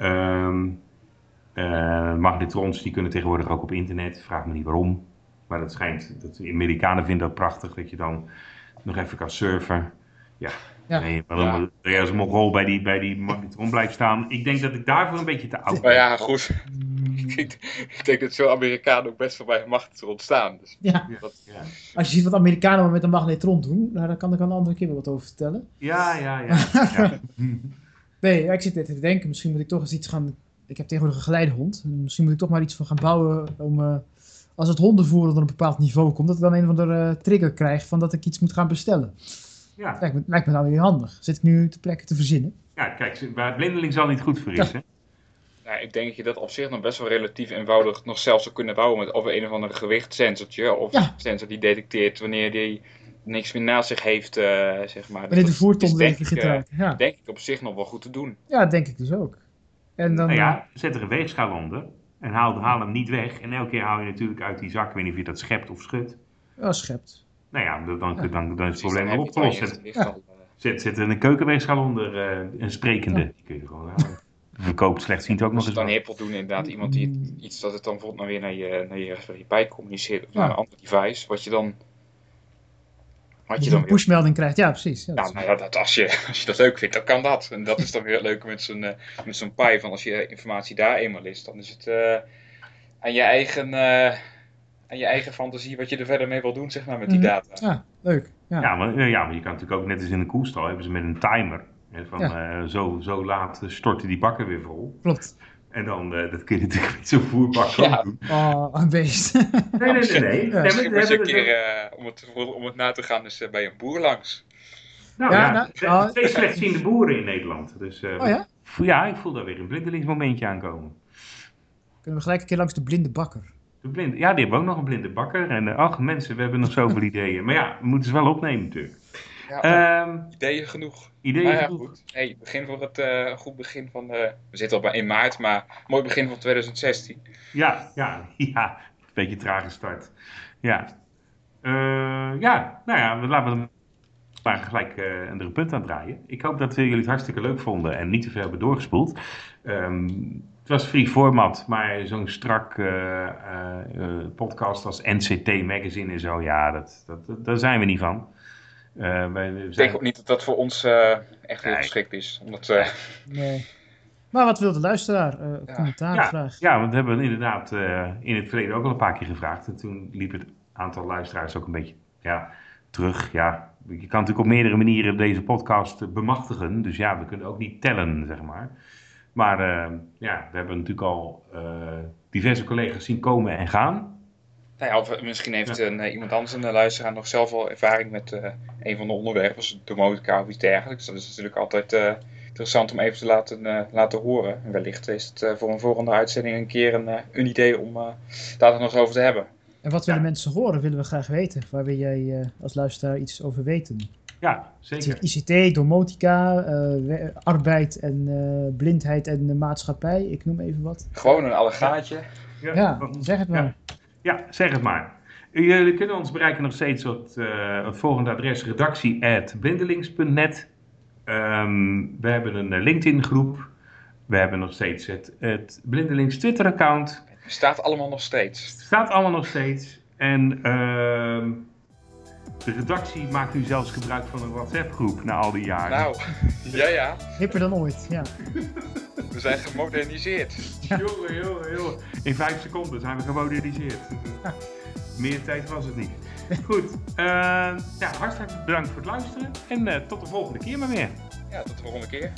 Um, magnetrons die kunnen tegenwoordig ook op internet. Vraag me niet waarom. Maar dat schijnt, dat de Amerikanen vinden dat prachtig, dat je dan nog even kan surfen. Ja, ja. Nee, dan ja. als mogol bij die, bij die magnetron blijft staan. Ik denk dat ik daarvoor een beetje te oud ben. Maar ja, goed. (laughs) ik, denk dat veel Amerikanen ook best wel bij een magnetron staan. Dus ja. Dat, ja. Als je ziet wat Amerikanen met een magnetron doen, nou, daar kan ik een andere keer wel wat over vertellen. Ja, ja, ja. (laughs) ja. nee, ik zit net te denken, misschien moet ik toch eens iets gaan... Ik heb tegenwoordig een geleidehond. Misschien moet ik toch maar iets van gaan bouwen om... Uh, als het hondenvoer op een bepaald niveau komt, dat ik dan een of andere uh, trigger krijg van dat ik iets moet gaan bestellen. Ja. Lijkt me, lijkt me nou weer handig. Zit ik nu te plekken te verzinnen? Ja, kijk, waar blindeling zal niet goed voor is, hè? Nou, ik denk dat je dat op zich nog best wel relatief eenvoudig nog zelfs zou kunnen bouwen met of een of ander gewichtsensortje of ja. sensor die detecteert wanneer die niks meer naast zich heeft, uh, zeg maar. Wanneer de voerton denk, ik, ja. denk ik op zich nog wel goed te doen. Ja, denk ik dus ook. En dan, nou ja, eh, zet er een weegschaal onder en haal, haal hem niet weg. En elke keer haal je natuurlijk uit die zak, ik weet niet of je dat schept of schudt. Ja, schept. Nou ja, dan, dan, dan, dan is het probleem wel opgelost. Zet, zet, er een keukenweegschaal onder, uh, een sprekende. Die kun je gewoon halen. Je koopt slechtziend ook nog eens. dan hippel doen inderdaad. Iemand die iets dat het dan bijvoorbeeld nou weer naar je, naar je Raspberry Pi communiceert. Of naar een ander device. Wat je dan... Wat je dan een pushmelding krijgt. Ja, precies. Ja, nou ja, dat, als, je, als je dat leuk vindt, dan kan dat. En dat is dan weer leuk met zo'n uh, met zo'n Pi. Van als je informatie daar eenmaal is, dan is het uh, aan je eigen... Uh, aan je eigen fantasie wat je er verder mee wil doen, zeg maar, met die mhm. data. Ja, leuk. Ja. Ja, maar, ja, maar je kan natuurlijk ook net als in een koelstal, hebben ze met een timer van ja. uh, zo, zo laat storten die bakken weer vol. Klopt. En dan, uh, dat kun je natuurlijk met zo'n voerbak ja. doen. Oh, een beest. nee, nee, nee. nee. Ja. (laughs) Misschien maar eens een keer, uh, om, het, om het na te gaan, dus bij een boer langs. Nou ja, ja nou, twee slechtziende boeren in Nederland. Dus, oh ja? Ja, ik voel daar weer een blindelingsmomentje aankomen. Kunnen we gelijk een keer langs de blinde bakker? De blinde, ja, die hebben ook nog een blinde bakker. En ach mensen, we hebben nog zoveel (laughs) ideeën. Maar ja, we moeten ze wel opnemen natuurlijk. Ja, um, ideeën genoeg. Ideeën nou ja, genoeg. Goed. Hey, begin voor het uh, goed begin van. Uh, we zitten al bij 1 maart, maar mooi begin van 2016. Ja, ja, (laughs) ja. Een beetje trage start. Ja. Uh, ja, nou ja, laten we maar gelijk uh, een andere punt aan draaien. Ik hoop dat jullie het hartstikke leuk vonden en niet te veel hebben doorgespoeld. Um, het was free format, maar zo'n strak uh, uh, podcast als NCT Magazine en zo, ja, dat, dat, daar zijn we niet van. Uh, wij zijn... Ik denk ook niet dat dat voor ons uh, echt heel geschikt is. Omdat, uh... nee. Maar wat wil de luisteraar? Uh, ja. Commentaar, ja, vraag. Ja, want we hebben inderdaad in het verleden ook al een paar keer gevraagd. En toen liep het aantal luisteraars ook een beetje ja, terug. Ja, je kan natuurlijk op meerdere manieren deze podcast bemachtigen. Dus ja, we kunnen ook niet tellen, zeg maar. Maar ja, we hebben natuurlijk al diverse collega's zien komen en gaan. Nou ja, of misschien heeft een, iemand anders een luisteraar nog zelf al ervaring met een van de onderwerpen, zoals domotica of iets dergelijks. Dat is natuurlijk altijd interessant om even te laten, uh, laten horen. En wellicht is het uh, voor een volgende uitzending een keer een, uh, een idee om daar nog eens over te hebben. En wat willen mensen horen, willen we graag weten. Waar wil jij als luisteraar iets over weten? Ja, zeker. ICT, domotica, arbeid en blindheid en de maatschappij. Ik noem even wat. Gewoon een allegaatje. Ja, ja zeg het maar. Ja, ja zeg het maar. Jullie kunnen ons bereiken nog steeds op het volgende adres redactie.blindelings.net. Um, we hebben een eh, LinkedIn-groep. We hebben nog steeds het, het Blindelings Twitter-account. Het staat allemaal nog steeds. Staat allemaal nog steeds. En uh, de redactie maakt nu zelfs gebruik van een WhatsApp-groep na al die jaren. Nou, ja, ja. Hipper dan ooit, ja. We zijn gemoderniseerd. Ja. (laughs) Jongen, jongen, jongen. In vijf seconden zijn we gemoderniseerd. Meer tijd was het niet. Goed, uh, ja, hartstikke bedankt voor het luisteren en uh, tot de volgende keer maar weer. Ja, tot de volgende keer.